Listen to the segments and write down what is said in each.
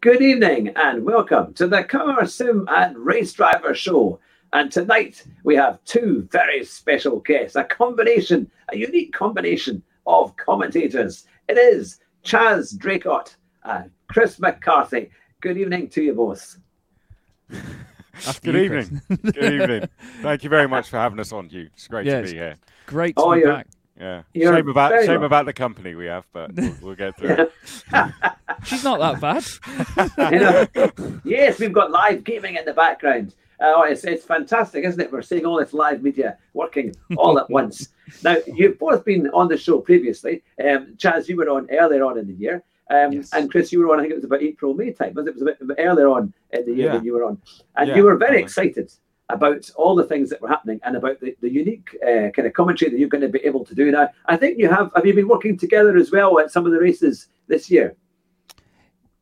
Good evening and welcome to the Car Sim and Race Driver Show. And tonight we have two very special guests, a combination, a unique combination of commentators. It is Chaz Draycott and Chris McCarthy. Good evening to you both. Good evening. Good evening. Thank you very much for having us on, Hugh. It's great Yeah, to be here. Great to Oh, be you're- back. Yeah. You're Shame about very shame welcome. about the company we have, but we'll, we'll get through it. She's not that bad. You know, yes, we've got live gaming in the background. Oh, it's, it's fantastic, isn't it? We're seeing all this live media working all at once. Now, you've both been on the show previously. Um, Chaz, you were on earlier on in the year. Um, Yes. And Chris, you were on, I think it was about April, May time. Was it? It was a bit, a bit earlier on in the year Yeah. than you were on. And Yeah, you were very probably. excited about all the things that were happening and about the, the unique uh, kind of commentary that you're going to be able to do now. I think you have, have you been working together as well at some of the races this year?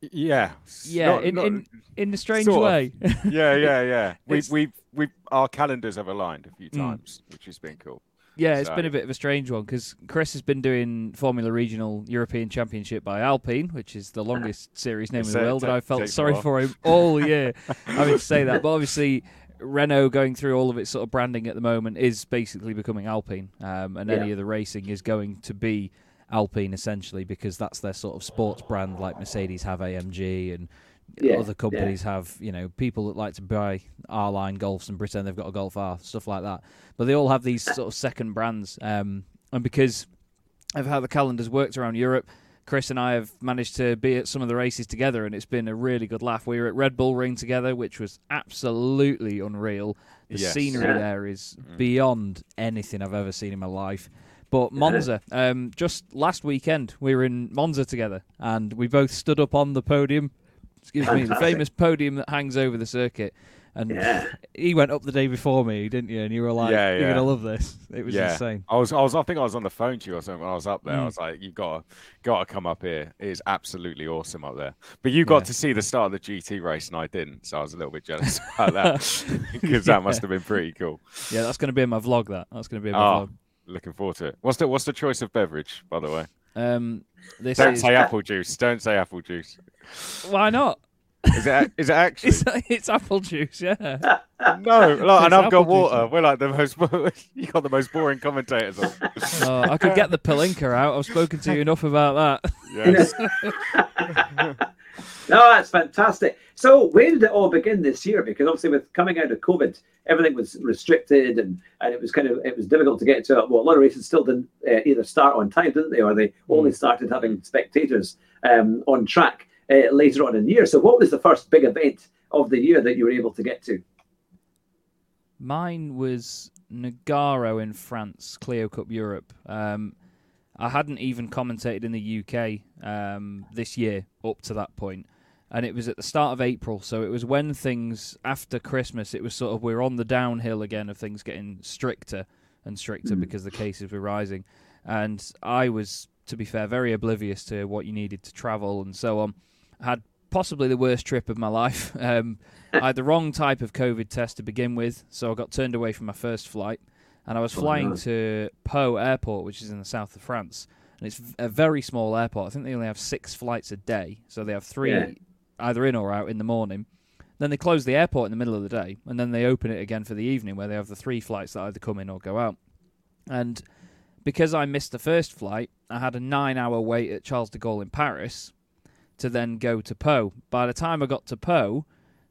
Yeah. Yeah, Not- in, not- in in a strange sort of. way. yeah, yeah, yeah. We we we our calendars have aligned a few Mm. times, which has been cool. yeah, it's So- been a bit of a strange one because Chris has been doing Formula Regional European Championship by Alpine, which is the longest series name in the world, and ta- I felt sorry for him all year having to say that. But obviously, Renault going through all of its sort of branding at the moment is basically becoming Alpine, um, and any of the racing is going to be Alpine essentially because that's their sort of sports brand, like Mercedes have AMG and Yeah, other companies have, you know, people that like to buy R line golfs and pretend they've got a Golf R, stuff like that. But they all have these sort of second brands, um, and because of how the calendars worked around Europe. Chris and I have managed to be at some of the races together, and it's been a really good laugh. We were at Red Bull Ring together, which was absolutely unreal. The Yes. scenery Yeah. there is beyond anything I've ever seen in my life. But Monza, um, just last weekend, we were in Monza together, and we both stood up on the podium. Excuse me, the famous podium that hangs over the circuit. And Yeah. he went up the day before me, didn't you? And you were like, Yeah, "You're gonna love this." It was yeah. insane. I was I was I think I was on the phone to you or something when I was up there. I Mm. was like, you got to got to come up here. It is absolutely awesome up there. But you got to see the start of the GT race and I didn't, so I was a little bit jealous about that because that must have been pretty cool. Yeah, that's going to be in my vlog. That that's going to be in my Oh, vlog. looking forward to it. What's the what's the choice of beverage, by the way? Um, this Don't is say apple juice. Don't say apple juice. why not? Is it? Is it actually? It's it's apple juice. Yeah. no, like, and I've apple got juice. water. We're like the most. you got the most boring commentators. On. oh, I could get the Palinka out. I've spoken to you enough about that. Yes. No, that's fantastic. So, where did it all begin this year? Because obviously, with coming out of COVID, everything was restricted, and, and it was kind of it was difficult to get to. Well, a lot of races still didn't uh, either start on time, didn't they, or they only started having spectators um, on track uh, later on in the year. So, what was the first big event of the year that you were able to get to? Mine was Nogaro in France, Clio Cup Europe. Um, I hadn't even commentated in the UK um, this year up to that point, and it was at the start of April. So it was when things after Christmas. It was sort of we're on the downhill again of things getting stricter and stricter because the cases were rising, and I was, to be fair, very oblivious to what you needed to travel and so on. Had possibly the worst trip of my life. Um, I had the wrong type of COVID test to begin with, so I got turned away from my first flight. And I was Oh, flying no. to Pau Airport, which is in the south of France. And it's a very small airport. I think they only have six flights a day. So they have three Yeah. either in or out in the morning. Then they close the airport in the middle of the day. And then they open it again for the evening, where they have the three flights that either come in or go out. And because I missed the first flight, I had a nine hour wait at Charles de Gaulle in Paris to then go to Pau. By the time I got to Pau,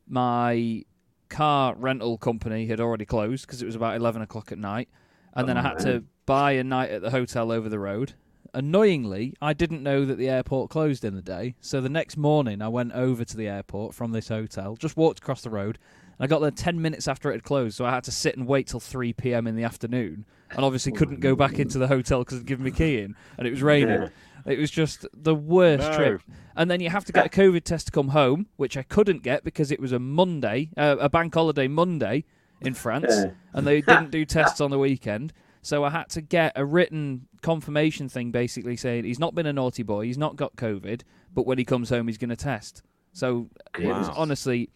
my car rental company had already closed because it was about 11 o'clock at night. And then I had oh, to buy a night at the hotel over the road. Annoyingly, I didn't know that the airport closed in the day. So the next morning, I went over to the airport from this hotel, just walked across the road. And I got there 10 minutes after it had closed. So I had to sit and wait till 3 p.m. in the afternoon. And obviously couldn't go back into the hotel because they'd given me key in. And it was raining. It was just the worst No. trip. And then you have to get a COVID test to come home, which I couldn't get because it was a Monday, uh, a bank holiday Monday in France, Yeah. and they didn't do tests on the weekend. So I had to get a written confirmation thing, basically saying he's not been a naughty boy, he's not got COVID, but when he comes home, he's going to test. So it was honestly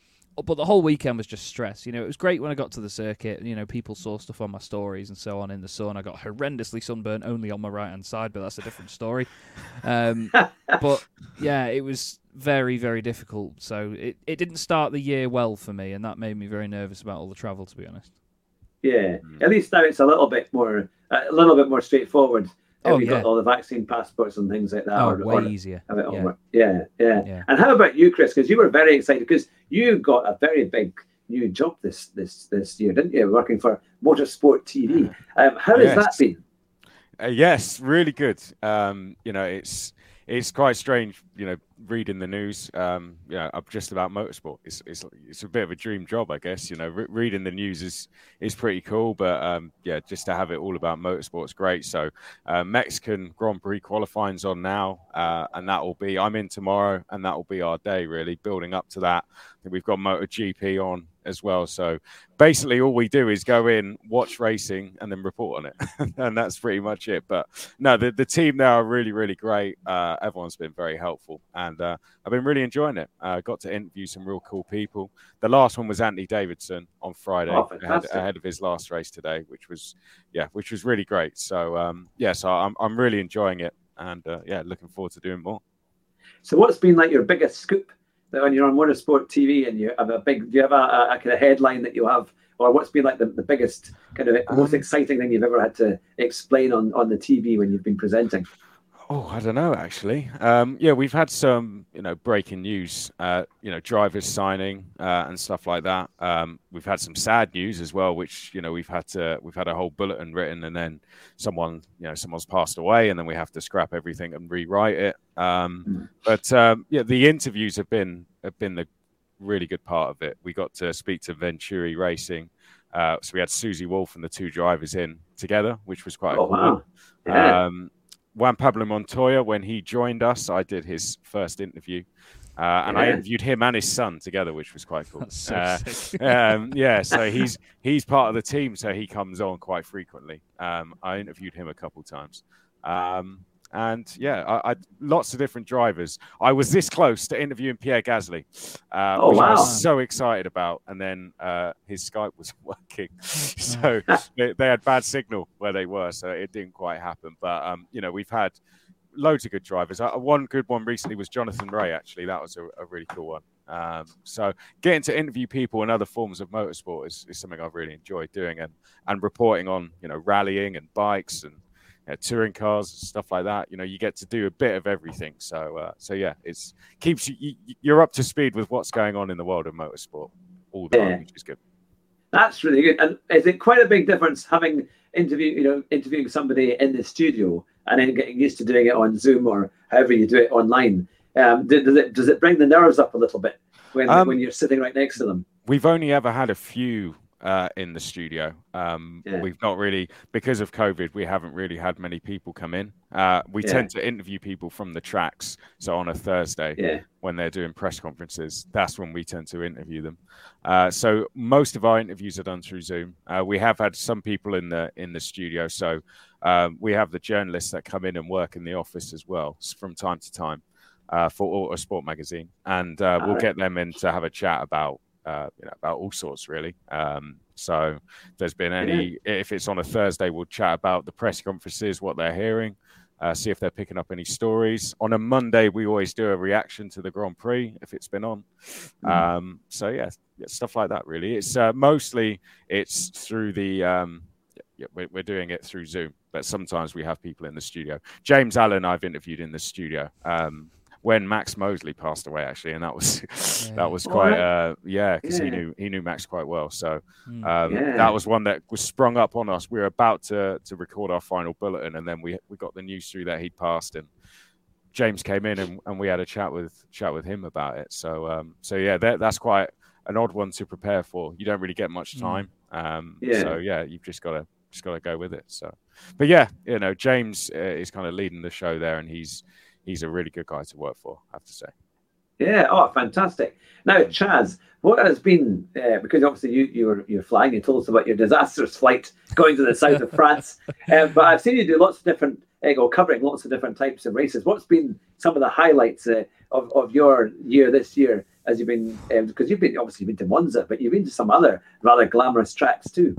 but the whole weekend was just stress. You know, it was great when I got to the circuit. You know, people saw stuff on my stories and so on in the sun. I got horrendously sunburned only on my right hand side, but that's a different story. Um, but yeah, it was very, very difficult. So it, it didn't start the year well for me, and that made me very nervous about all the travel, to be honest. Yeah, at least now it's a little bit more, a little bit more straightforward. Oh, We've yeah. got all the vaccine passports and things like that. Oh, or- way or easier. have it Yeah. Yeah, yeah, Yeah. And how about you, Chris? Because you were very excited because you got a very big new job this this this year, didn't you? Working for Motorsport TV. Um, how has that been? Uh, yes, really good. Um, you know, it's it's quite strange. You know, reading the news. Um, know, up just about motorsport. It's it's it's a bit of a dream job, I guess. You know, re- reading the news is is pretty cool, but um, yeah, just to have it all about motorsport's great. So, uh, Mexican Grand Prix qualifying's on now, uh, and that will be. I'm in tomorrow, and that will be our day. Really building up to that. I think we've got MotoGP on as well. So basically, all we do is go in, watch racing, and then report on it, and that's pretty much it. But no, the, the team there are really, really great. Uh, everyone's been very helpful, and uh, I've been really enjoying it. Uh, got to interview some real cool people. The last one was Anthony Davidson on Friday, Oh, ahead, ahead of his last race today, which was yeah, which was really great. So um, yeah, so I'm I'm really enjoying it, and uh, yeah, looking forward to doing more. So, what's been like your biggest scoop that when you're on Motorsport TV and you have a big, do you have a, a, a kind of headline that you have, or what's been like the, the biggest kind of most Um, exciting thing you've ever had to explain on on the TV when you've been presenting? Oh, I don't know actually. Um, yeah, we've had some, you know, breaking news. Uh, you know, drivers signing uh, and stuff like that. Um, we've had some sad news as well, which you know we've had to we've had a whole bulletin written, and then someone, you know, someone's passed away, and then we have to scrap everything and rewrite it. Um, Mm. but um, yeah, the interviews have been have been the really good part of it. We got to speak to Venturi Racing. Uh, so we had Susie Wolff and the two drivers in together, which was quite Oh a cool. wow! Yeah. Um, Juan Pablo Montoya, when he joined us, I did his first interview, uh, and I interviewed him and his son together, which was quite cool. So Uh, um, yeah, so he's he's part of the team, so he comes on quite frequently. Um, I interviewed him a couple times, um, and yeah, I, I, lots of different drivers. I was this close to interviewing Pierre Gasly, uh, Oh, which I was so excited about, and then uh, his Skype was working, so they, they had bad signal where they were, so it didn't quite happen. But um, you know, we've had loads of good drivers. Uh, one good one recently was Jonathan Rea. Actually, that was a, a really cool one. Um, so getting to interview people in other forms of motorsport is, is something I've really enjoyed doing, and and reporting on you know rallying and bikes and you know, touring cars stuff like that. You know, you get to do a bit of everything. So uh, so yeah, it's keeps you, you you're up to speed with what's going on in the world of motorsport all the Yeah. time, which is good. That's really good. And is it quite a big difference having interview, you know, interviewing somebody in the studio and then getting used to doing it on Zoom or however you do it online? Um, does it does it bring the nerves up a little bit when Um, when you're sitting right next to them? We've only ever had a few uh, in the studio. Um, Yeah. We've not really, because of COVID, we haven't really had many people come in. Uh, we Yeah. tend to interview people from the tracks. So on a Thursday, Yeah, when they're doing press conferences, that's when we tend to interview them. Uh, so most of our interviews are done through Zoom. Uh, we have had some people in the in the studio. So um, we have the journalists that come in and work in the office as well from time to time uh, for Autosport magazine, and uh, we'll get them in to have a chat about uh, you know about all sorts really. Um, so if there's been any, if it's on a Thursday, we'll chat about the press conferences, what they're hearing. Uh, see if they're picking up any stories. On a Monday, we always do a reaction to the Grand Prix if it's been on. Mm. Um, so yeah, yeah, stuff like that. Really, it's uh, mostly it's through the. Um, yeah, we're, we're doing it through Zoom, but sometimes we have people in the studio. James Allen, I've interviewed in the studio um, when Max Mosley passed away, actually, and that was Yeah. that was quite uh, yeah, because he knew he knew Max quite well. So Mm. um, Yeah. that was one that was sprung up on us. We were about to to record our final bulletin, and then we we got the news through that he'd passed, and James came in and, and we had a chat with chat with him about it. So um, so yeah, that, that's quite an odd one to prepare for. You don't really get much Mm. time. Um, Yeah. So yeah, you've just got to just got to go with it. So, but yeah, you know, James uh, is kind of leading the show there, and he's he's a really good guy to work for. I have to say. yeah. Oh, fantastic. Now, Chaz, what has been uh, because obviously you you're you're flying. You told us about your disastrous flight going to the south of France, um, but I've seen you do lots of different. Uh, or covering lots of different types of races. What's been some of the highlights uh, of, of your year this year as you've been because um, you've been obviously you've been to Monza, but you've been to some other rather glamorous tracks too.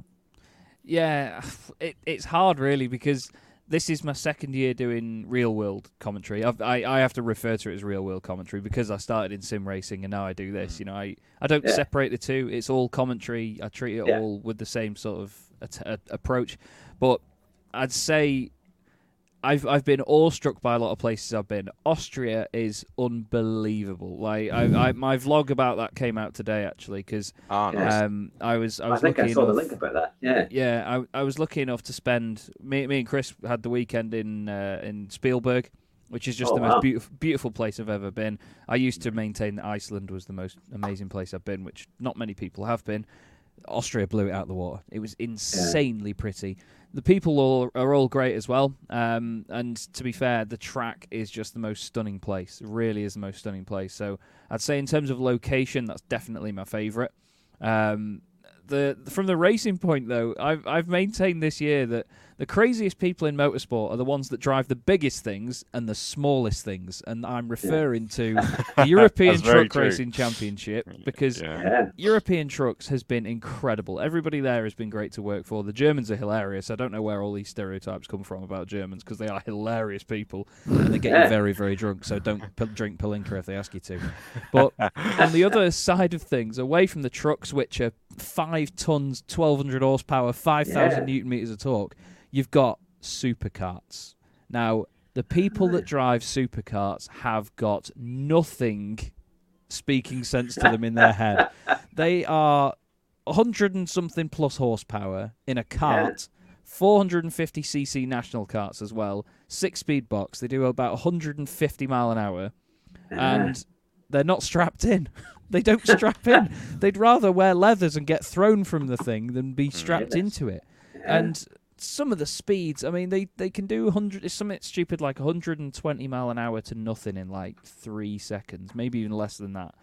Yeah, it, it's hard really because this is my second year doing real world commentary. I've, i I have to refer to it as real world commentary because I started in sim racing and now I do this. Mm. You know, I I don't yeah. separate the two. It's all commentary. I treat it yeah. all with the same sort of a- a- approach. But I'd say I've I've been awestruck by a lot of places I've been. Austria is unbelievable. Like I, I my vlog about that came out today actually because oh, nice. um, I was I was I think I saw enough, the link about that. Yeah, yeah. I, I was lucky enough to spend me me and Chris had the weekend in uh, in Spielberg, which is just oh, the wow. most beautiful beautiful place I've ever been. I used to maintain that Iceland was the most amazing place I've been, which not many people have been. Austria blew it out of the water. It was insanely yeah. pretty the people all, are all great as well. Um, and to be fair, the track is just the most stunning place. It really is the most stunning place. So I'd say in terms of location, that's definitely my favourite. Um, the from the racing point though, I've I've maintained this year that the craziest people in motorsport are the ones that drive the biggest things and the smallest things, and I'm referring to the European Truck true. Racing Championship because yeah. European Trucks has been incredible. Everybody there has been great to work for. The Germans are hilarious. I don't know where all these stereotypes come from about Germans because they are hilarious people and they get you very very drunk. So don't p- drink Palinka if they ask you to. But on the other side of things, away from the trucks, which are five tons, twelve hundred horsepower, five thousand Yeah. newton meters of torque, you've got superkarts. Now, the people that drive superkarts have got nothing speaking sense to them in their head. They are 100 and something plus horsepower in a kart, 450cc national karts as well, six speed box. They do about 150 mile an hour, and they're not strapped in. They don't strap in. They'd rather wear leathers and get thrown from the thing than be mm. strapped Goodness. into it. And some of the speeds, I mean, they, they can do 100, it's something stupid like 120 mile an hour to nothing in like three seconds, maybe even less than that.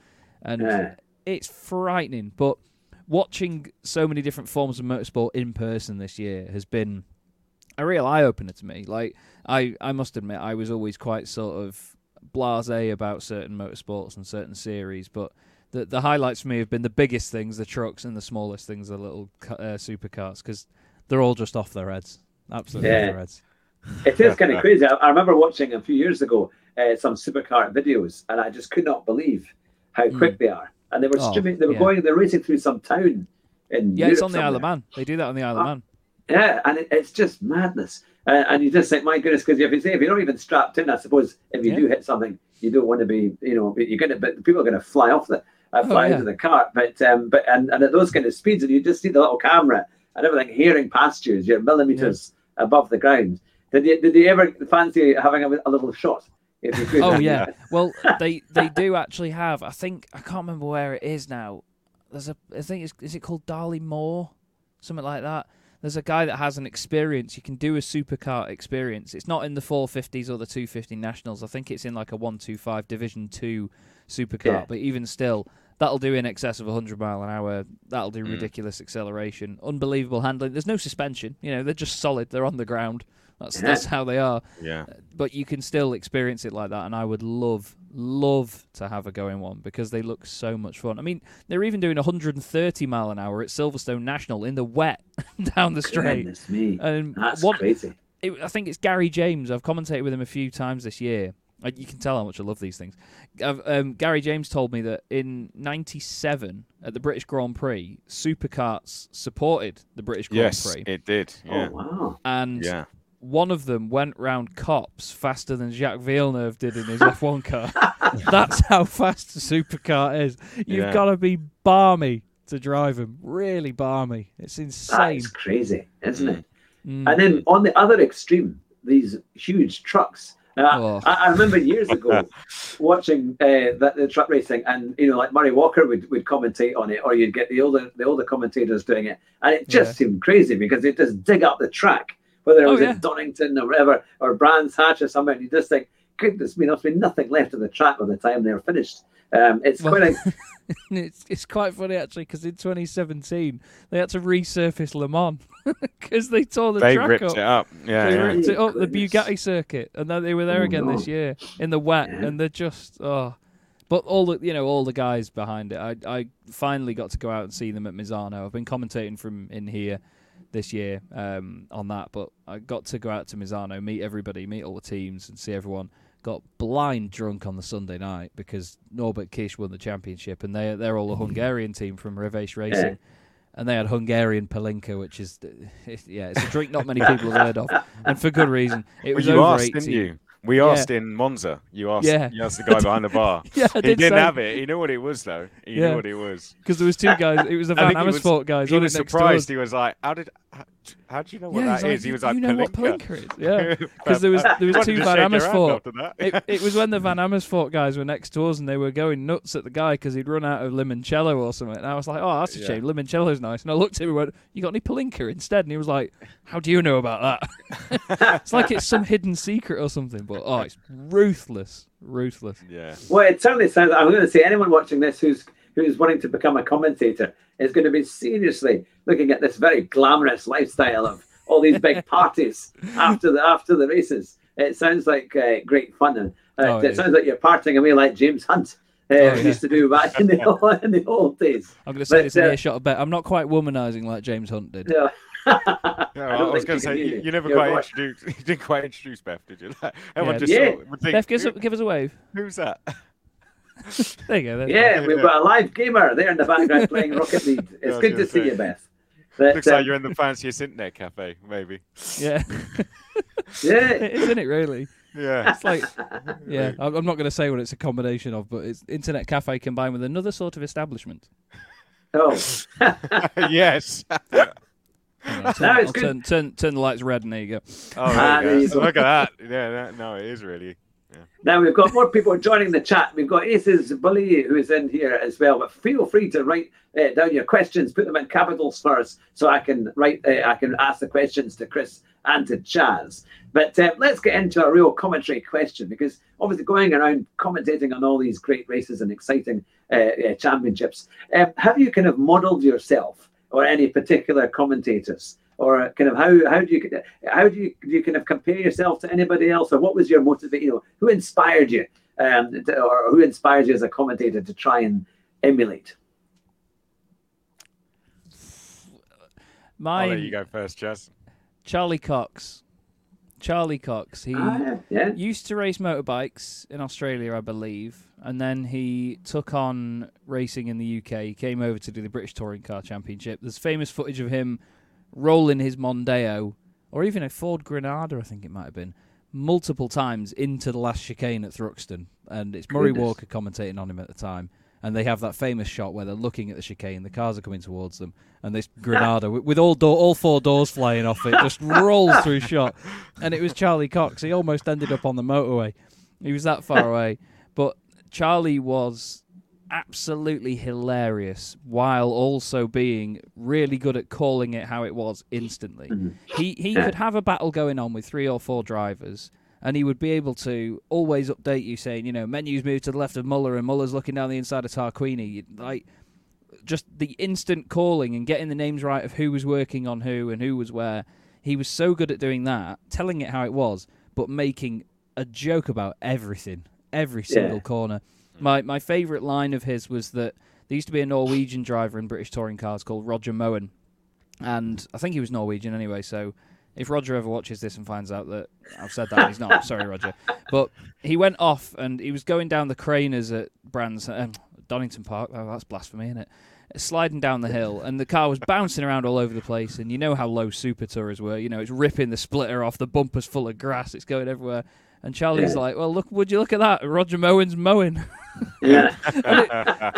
And Yeah. it's frightening. But watching so many different forms of motorsport in person this year has been a real eye opener to me. Like, I, I must admit, I was always quite sort of blase about certain motorsports and certain series, but the the highlights for me have been the biggest things, the trucks, and the smallest things, the little uh, superkarts, because they're all just off their heads. Absolutely Yeah. off their heads. It is kind of crazy. I, I remember watching a few years ago uh, some superkart videos, and I just could not believe how Mm. quick they are. And they were Oh, streaming. They were yeah. going. They're racing through some town in Yeah, Europe it's on the Isle of. Man. They do that on the Isle of Ah. Man. Yeah, and it, it's just madness. Uh, and you just think, my goodness, because if you say if you're not even strapped in, I suppose if you Yeah. do hit something, you don't want to be, you know, you're gonna, but people are going to fly off the, uh, fly Oh, yeah. into the cart. But um, but and, and at those kind of speeds, and you just see the little camera and everything hearing pastures, you, as you're millimeters above the ground. Did you did you ever fancy having a, a little shot? If you could? Oh yeah. Well, they they do actually have. I think I can't remember where it is now. There's a. I think it's is it called Darley Moor, something like that. There's a guy that has an experience. You can do a superkart experience. It's not in the 450s or the 250 nationals. I think it's in like a 125 Division Two superkart. Yeah. But even still, that'll do in excess of 100 mile an hour. That'll do Mm. ridiculous acceleration, unbelievable handling. There's no suspension. You know, they're just solid. They're on the ground. That's Yeah. that's how they are Yeah. but you can still experience it like that and i would love love to have a go in one because they look so much fun i mean they're even doing 130 mile an hour at silverstone national in the wet down the straight Goodness me, and that's one, crazy. it, i think it's gary james i've commentated with him a few times this year You can tell how much I love these things. Um, Gary James told me that in '97 at the British Grand Prix, superkarts supported the British Grand Yes, Prix, it did. Yeah. Oh wow. and Yeah. one of them went round Copse faster than Jacques Villeneuve did in his F1 car. That's how fast a superkart is. You've Yeah. got to be balmy to drive them. Really balmy. It's insane. is crazy, isn't it? Mm. And then on the other extreme, these huge trucks. Oh. I, I remember years ago watching uh, that the truck racing, and you know, like Murray Walker would, would commentate on it, or you'd get the older the older commentators doing it, and it just seemed crazy because they just dig up the track, whether it Oh, was yeah. in Donington or whatever, or Brands Hatch or somewhere, and you just think, goodness me, there's been nothing left of the track by the time they're finished. Um, it's Well- quite a, it's it's quite funny actually because in 2017 they had to resurface Le Mans because they tore the They track ripped up. it up. Yeah. they yeah. ripped it up the Bugatti circuit, and then they were there Oh, again no. this year in the wet, Yeah. and they're just oh. but all the you know all the guys behind it. I I finally got to go out and see them at Misano. I've been commentating from in here this year um, on that, but I got to go out to Misano, meet everybody, meet all the teams, and see everyone. Got blind drunk on the Sunday night because Norbert Kiss won the championship, and they they're all a mm. Hungarian team from Révész Racing. Yeah. And they had Hungarian Palinka, which is, yeah, it's a drink not many people have heard of, and for good reason. It Well, was you over asked, 18. didn't you? We Yeah. asked in Monza. You asked. Yeah. You asked the guy behind the bar. Yeah, I he did didn't say- have it. He knew what it was though. He Yeah. knew what it was. Because there was two guys. It was the Van Amersfoort guys. He was it next door. surprised. He was like, "How did? How, how do you know what yeah, that he's is?" He was "You- like, you know what "Palinka." Palinka is? Yeah, because there was there was two to Van shake your Amersfoort. after that. It, it was when the Van Amersfoort guys were next to us and they were going nuts at the guy because he'd run out of limoncello or something. And I was like, "Oh, that's a Yeah. shame. Limoncello's nice." And I looked at him and went, "You got any Palinka instead?" And he was like, "How do you know about that?" it's like it's some hidden secret or something. But oh, it's ruthless, ruthless. Yeah. Well, it certainly sounds. I'm going to say anyone watching this who's who's wanting to become a commentator is going to be seriously looking at this very glamorous lifestyle of all these big parties after the after the races. It sounds like uh, great fun, and uh, Oh, it it is. sounds like you're partying away like James Hunt uh, Oh, yeah. used to do back in the old, in the old days. I'm going to say But, this in uh, earshot a bit. I'm not quite womanizing like James Hunt did. Yeah. Yeah, I I, was going to say you, you. you never quite voice. introduced. You didn't quite introduce Beth, did you? Everyone Yeah. just Yeah. thought- would think, Beth, give us, give us a wave. who's that? There you go. there. Yeah, we've got a live gamer there in the background playing Rocket League. It's good gonna see you, Beth. But, Looks like um, you're in the fanciest internet cafe, maybe. yeah. yeah. Isn't it really? Yeah. It's like, yeah, I'm I'm not going to say what it's a combination of, but it's internet cafe combined with another sort of establishment. Oh, yes. You know, turn, No, it's good. turn, turn, turn the lights red, and there you go. Oh, Ah, there there you you go. go. Look at that. Yeah, that, no, it is really. Now we've got more people joining the chat. We've got Aces Bully who is in here as well. But feel free to write uh, down your questions, put them in capitals us, so I can write. Uh, I can ask the questions to Chris and to Chaz. But uh, let's get into a real commentary question because obviously going around commentating on all these great races and exciting uh, uh, championships, um, have you kind of modelled yourself or any particular commentators? Or kind of how how do you how do you do you kind of compare yourself to anybody else, or what was your motivation? You know, who inspired you, um, to, or who inspired you as a commentator to try and emulate? I'll let you go first, Jess. Charlie Cox. Charlie Cox. He yeah, yeah. used to race motorbikes in Australia, I believe, and then he took on racing in the UK. He came over to do the British Touring Car Championship. There's famous footage of him rolling his Mondeo, or even a Ford Granada, I think it might have been, multiple times into the last chicane at Thruxton. And it's Murray Goodness. Walker commentating on him at the time. And they have that famous shot where they're looking at the chicane, the cars are coming towards them, and this Granada, with, with all door, all four doors flying off it, just rolls through shot. And it was Charlie Cox. He almost ended up on the motorway. He was that far away. But Charlie was absolutely hilarious while also being really good at calling it how it was instantly. Mhm. He he Yeah. could have a battle going on with three or four drivers and he would be able to always update you saying, you know, Menu's moved to the left of Muller and Muller's looking down the inside of Tarquini. Like just the instant calling and getting the names right of who was working on who and who was where. He was so good at doing that, telling it how it was, but making a joke about everything, every single Yeah. corner. My my favourite line of his was that there used to be a Norwegian driver in British touring cars called Roger Moen, and I think he was Norwegian anyway. So if Roger ever watches this and finds out that I've said that, he's not. Sorry, Roger. But he went off and he was going down the craners at Brands, um, Donington Park. Oh, that's blasphemy, isn't it? Sliding down the hill, and the car was bouncing around all over the place. And you know how low Super Tourers were. You know, it's ripping the splitter off. The bumper's full of grass. It's going everywhere. And Charlie's Yeah. like, "Well, look, would you look at that? Roger Moen's mowing." Yeah.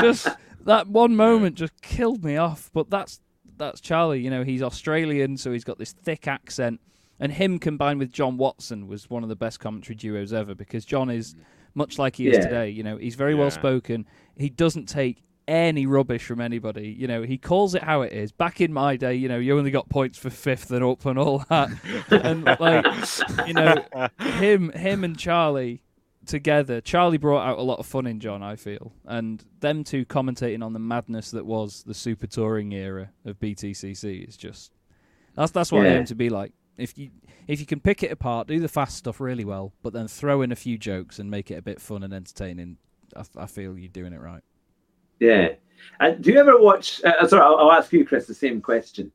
just that one moment just killed me off. But that's that's Charlie. You know, he's Australian, so he's got this thick accent, and him combined with John Watson was one of the best commentary duos ever because John is much like he is Yeah. today. You know, he's very Yeah. well spoken. He doesn't take any rubbish from anybody. You know, he calls it how it is. Back in my day, you know, you only got points for fifth and up and all that. and like, you know, him him and Charlie together. Charlie brought out a lot of fun in John, I feel, and them two commentating on the madness that was the super touring era of BTCC is just that's that's what I Yeah. aim to be like. If you if you can pick it apart, do the fast stuff really well, but then throw in a few jokes and make it a bit fun and entertaining. I, I feel you're doing it right. Yeah. And do you ever watch? Uh, sorry, I'll, I'll, ask you, Chris, the same question.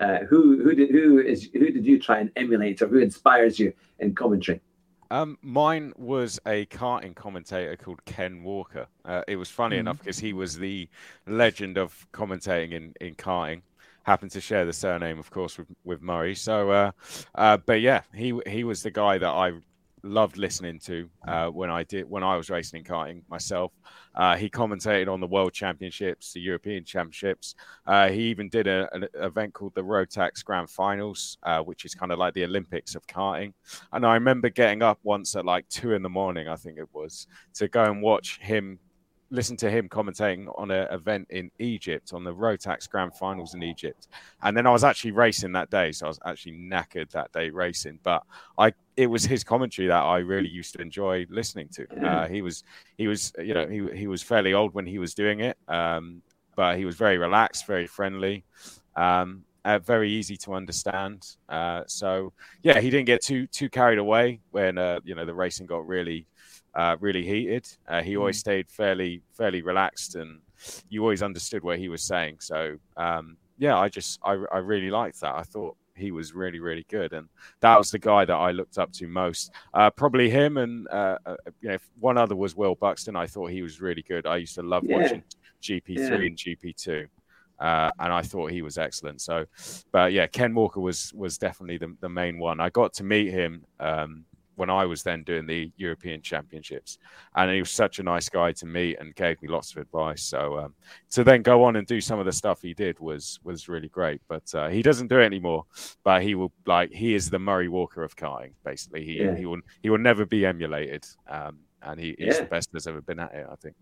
Uh, who who did who is who did you try and emulate, or who inspires you in commentary? Um, mine was a karting commentator called Ken Walker. Uh, it was funny mm. enough because he was the legend of commentating in in karting. Happened to share the surname, of course, with with Murray. So, uh, uh, but yeah, he he was the guy that I loved listening to uh, when I did when I was racing in karting myself. Uh, he commentated on the World Championships, the European Championships. Uh, he even did a, an event called the Rotax Grand Finals, uh, which is kind of like the Olympics of karting. And I remember getting up once at like two in the morning, I think it was, to go and watch him listen to him commentating on an event in Egypt on the Rotax Grand Finals in Egypt, and then I was actually racing that day, so I was actually knackered that day racing. But I, it was his commentary that I really used to enjoy listening to. Uh, he was, he was, you know, he he was fairly old when he was doing it, um, but he was very relaxed, very friendly. Um, uh, very easy to understand. Uh, so yeah, he didn't get too too carried away when uh, you know the racing got really uh, really heated. Uh, he always mm. stayed fairly fairly relaxed, and you always understood what he was saying. So um, yeah, I just I, I really liked that. I thought he was really really good, and that was the guy that I looked up to most. Uh, probably him, and uh, uh, you know, one other was Will Buxton. I thought he was really good. I used to love yeah. watching GP three yeah. and GP two. Uh, and I thought he was excellent. So, but yeah, Ken Walker was was definitely the, the main one. I got to meet him um, when I was then doing the European Championships, and he was such a nice guy to meet and gave me lots of advice. So um, to then go on and do some of the stuff he did was was really great. But uh, he doesn't do it anymore. But he will like he is the Murray Walker of karting. Basically, he yeah. he will he will never be emulated, um, and he, he's yeah. the best that's ever been at it. I think.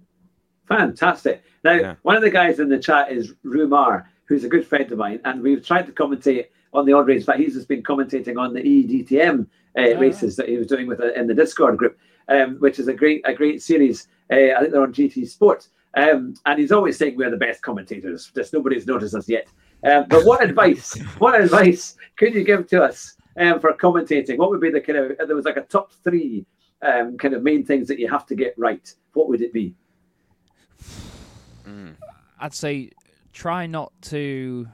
Fantastic. Now, yeah. one of the guys in the chat is Rumar, who's a good friend of mine, and we've tried to commentate on the odd race. but he's just been commentating on the EDTM uh, oh. races that he was doing with uh, in the Discord group, um, which is a great a great series. Uh, I think they're on GT Sports, um, and he's always saying we're the best commentators. Just nobody's noticed us yet. Um, but what advice? What advice could you give to us um, for commentating? What would be the kind of there was like a top three um, kind of main things that you have to get right? What would it be? Mm. I'd say try not to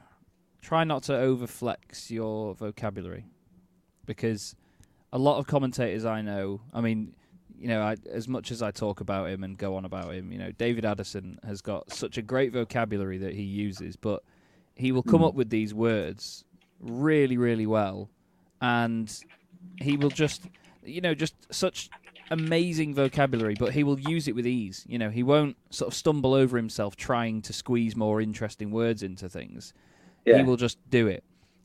try not to overflex your vocabulary because a lot of commentators I know, I mean, you know, I, as much as I talk about him and go on about him, you know, David Addison has got such a great vocabulary that he uses, but he will come mm. up with these words really, really well, and he will just, you know, just such amazing vocabulary, but he will use it with ease. You know, he won't sort of stumble over himself trying to squeeze more interesting words into things. Yeah. He will just do it.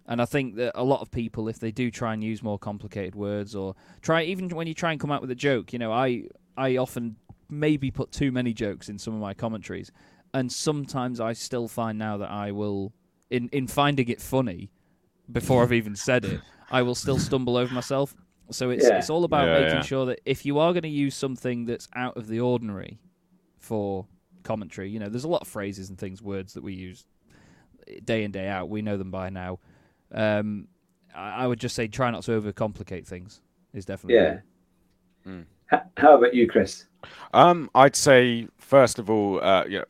And I think that a lot of people, if they do try and use more complicated words or try, even when you try and come out with a joke, you know, I I often maybe put too many jokes in some of my commentaries, and sometimes I still find now that I will, in in finding it funny, before I've even said it, I will still stumble over myself. So it's yeah. it's all about yeah, making yeah. sure that if you are going to use something that's out of the ordinary for commentary, you know, there's a lot of phrases and things, words that we use day in day out. We know them by now. Um, I, I, would just say try not to overcomplicate things. Is definitely yeah. Mm. how about you, Chris? Um, I'd say first of all, uh, yeah,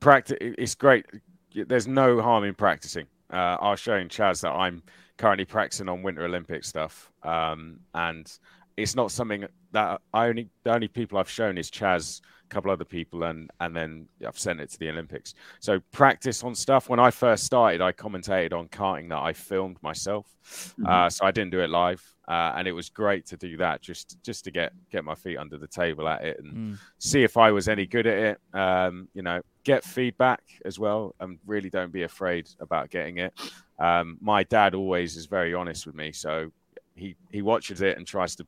practice. It's great. There's no harm in practicing. Uh, I was showing Chaz that I'm currently practicing on Winter Olympic stuff, um, and it's not something that I only the only people I've shown is Chaz couple other people, and and then I've sent it to the Olympics. So practice on stuff. When I first started, I commentated on karting that I filmed myself, mm-hmm. uh, so I didn't do it live, uh, and it was great to do that just just to get get my feet under the table at it and mm. see if I was any good at it. Um, you know, get feedback as well, and really don't be afraid about getting it. Um, my dad always is very honest with me, so he he watches it and tries to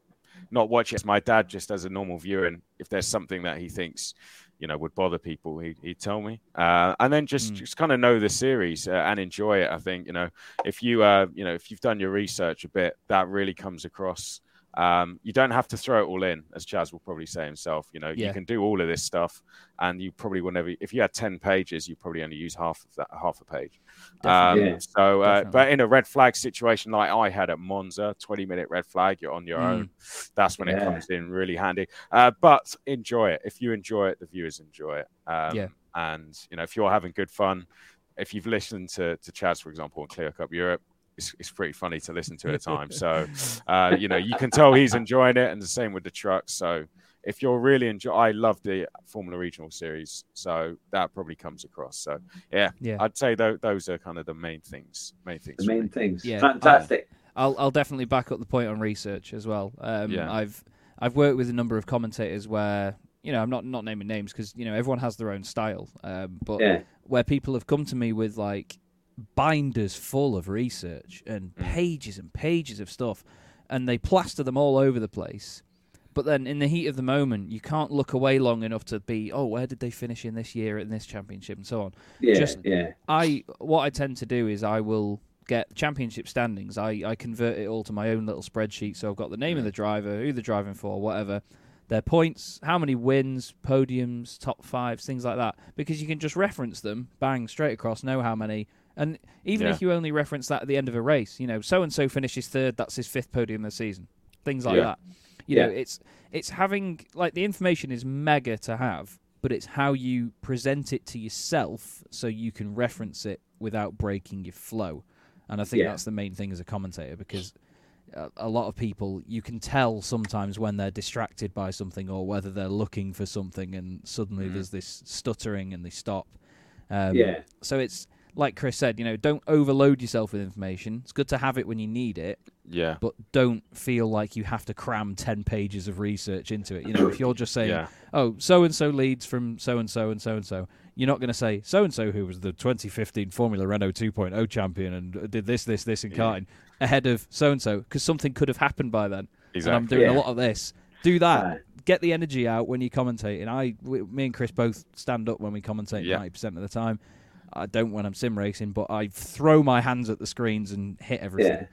not watch it. As my dad just as a normal viewer and if there's something that he thinks you know would bother people he, he'd tell me. Uh, and then just mm. just kind of know the series uh, and enjoy it i think you know. If you uh you know if you've done your research a bit that really comes across Um, you don't have to throw it all in, as Chaz will probably say himself. You know, Yeah. you can do all of this stuff, and you probably will never. If you had ten pages, you probably only use half of that, half a page. Um, Yeah. So, uh, but in a red flag situation like I had at Monza, twenty minute red flag, you're on your Mm. own. That's when it comes in really handy. Uh, but enjoy it. If you enjoy it, the viewers enjoy it. Um, Yeah. And you know, if you're having good fun, if you've listened to to Chaz, for example, on Clio Cup Europe, it's, it's pretty funny to listen to at times. So, uh, you know, you can tell he's enjoying it, and the same with the trucks. So, if you're really enjoy, I love the Formula Regional Series, so that probably comes across. So, yeah, Yeah. I'd say tho- those are kind of the main things. Main things. The main me. things. Yeah. Fantastic. I'll I'll definitely back up the point on research as well. Um, Yeah. I've I've worked with a number of commentators where you know I'm not not naming names because you know everyone has their own style, um, but Yeah. where people have come to me with like binders full of research and Mm. pages and pages of stuff, and they plaster them all over the place. But then, in the heat of the moment, you can't look away long enough to be, oh, where did they finish in this year in this championship and so on. Yeah. Just- yeah. I what I tend to do is I will get championship standings. I, I convert it all to my own little spreadsheet. So I've got the name of the driver, who they're driving for, whatever, their points, how many wins, podiums, top fives, things like that. Because you can just reference them, bang, straight across, know how many. And even Yeah. if you only reference that at the end of a race, you know, so and so finishes third, that's his fifth podium this season. Things like Yeah. that. You know, it's it's having like the information is mega to have, but it's how you present it to yourself so you can reference it without breaking your flow. And I think Yeah. that's the main thing as a commentator because a, a lot of people you can tell sometimes when they're distracted by something or whether they're looking for something and suddenly Mhm. there's this stuttering and they stop. Um, Yeah. So it's like Chris said, you know, don't overload yourself with information. It's good to have it when you need it, Yeah. but don't feel like you have to cram 10 pages of research into it. You know, if you're just saying, Yeah. oh, so and so leads from so and so and so and so, you're not going to say so and so who was the 2015 Formula Renault 2.0 champion and did this, this, this in Yeah. ahead of so and so because something could have happened by then. Exactly. And I'm Exactly. doing a lot of this. Do that. Uh, Get the energy out when you commentate. And I, w- me and Chris both stand up when we commentate Yeah. 90% of the time. I don't when I'm sim racing, but I throw my hands at the screens and hit everything. yeah.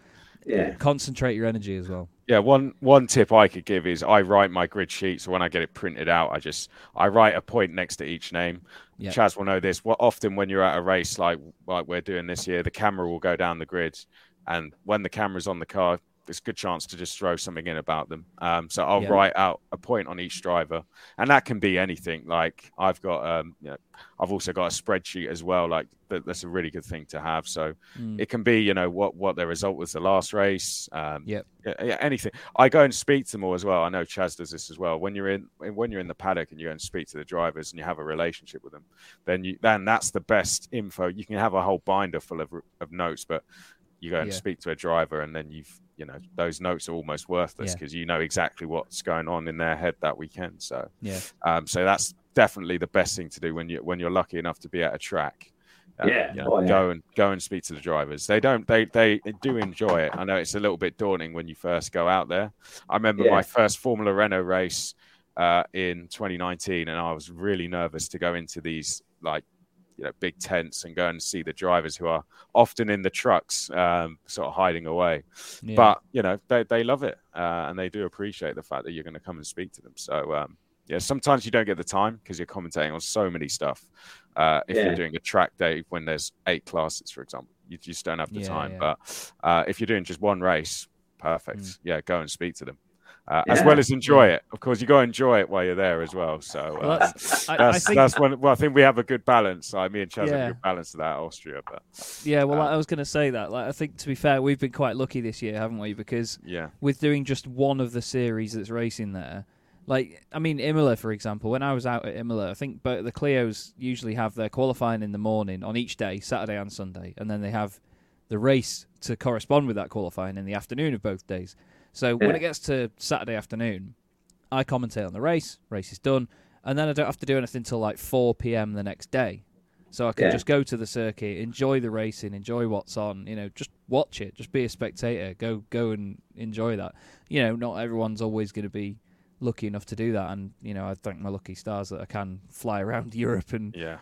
Yeah. Concentrate your energy as well. Yeah, one one tip I could give is I write my grid sheet. So when I get it printed out, I just I write a point next to each name. Yeah. Chaz will know this. Well, often when you're at a race like like we're doing this year, the camera will go down the grid, and when the camera's on the car, there's a good chance to just throw something in about them. Um, so I'll Yeah. write out a point on each driver, and that can be anything. Like I've got, um, you know, I've also got a spreadsheet as well. Like that, that's a really good thing to have. So Mm. it can be, you know, what what their result was the last race. Um, yeah, anything. I go and speak to them all as well. I know Chaz does this as well. When you're in when you're in the paddock and you go and speak to the drivers and you have a relationship with them, then you then that's the best info. You can have a whole binder full of of notes, but you go and Yeah. speak to a driver and then you've you know those notes are almost worthless Yeah. because you know exactly what's going on in their head that weekend. So Yeah. um, so that's definitely the best thing to do when you when you're lucky enough to be at a track. Uh, Yeah. you know, Oh, yeah. go and go and speak to the drivers. They don't. They they do enjoy it. I know it's a little bit daunting when you first go out there. I remember Yeah. my first Formula Renault race uh, in 2019, and I was really nervous to go into these like you know big tents and go and see the drivers who are often in the trucks, um, sort of hiding away. Yeah. But you know they they love it uh, and they do appreciate the fact that you're going to come and speak to them. So um, yeah, sometimes you don't get the time because you're commentating on so many stuff. Uh, if Yeah. you're doing a track day when there's eight classes, for example, you just don't have the Yeah, time. yeah. But uh, if you're doing just one race, perfect. Mm. Yeah, go and speak to them. Uh, as well as enjoy it, of course. You got to enjoy it while you're there as well. So Well, uh, that's- I, I that's think that's one. Well, I think we have a good balance. I me and Chaz have a good balance of that Austria, but Yeah, well, Uh, I was going to say that. Like, I think to be fair, we've been quite lucky this year, haven't we? Because yeah, with doing just one of the series that's racing there, like I mean, Imola, for example. When I was out at Imola, I think but the Clio's usually have their qualifying in the morning on each day, Saturday and Sunday, and then they have the race to correspond with that qualifying in the afternoon of both days. So when it gets to Saturday afternoon, I commentate on the race. Race is done, and then I don't have to do anything till like four p.m. the next day. So I can Yeah. just go to the circuit, enjoy the racing, enjoy what's on. You know, just watch it, just be a spectator. Go, go and enjoy that. You know, not everyone's always going to be lucky enough to do that, and you know, I thank my lucky stars that I can fly around Europe and yeah,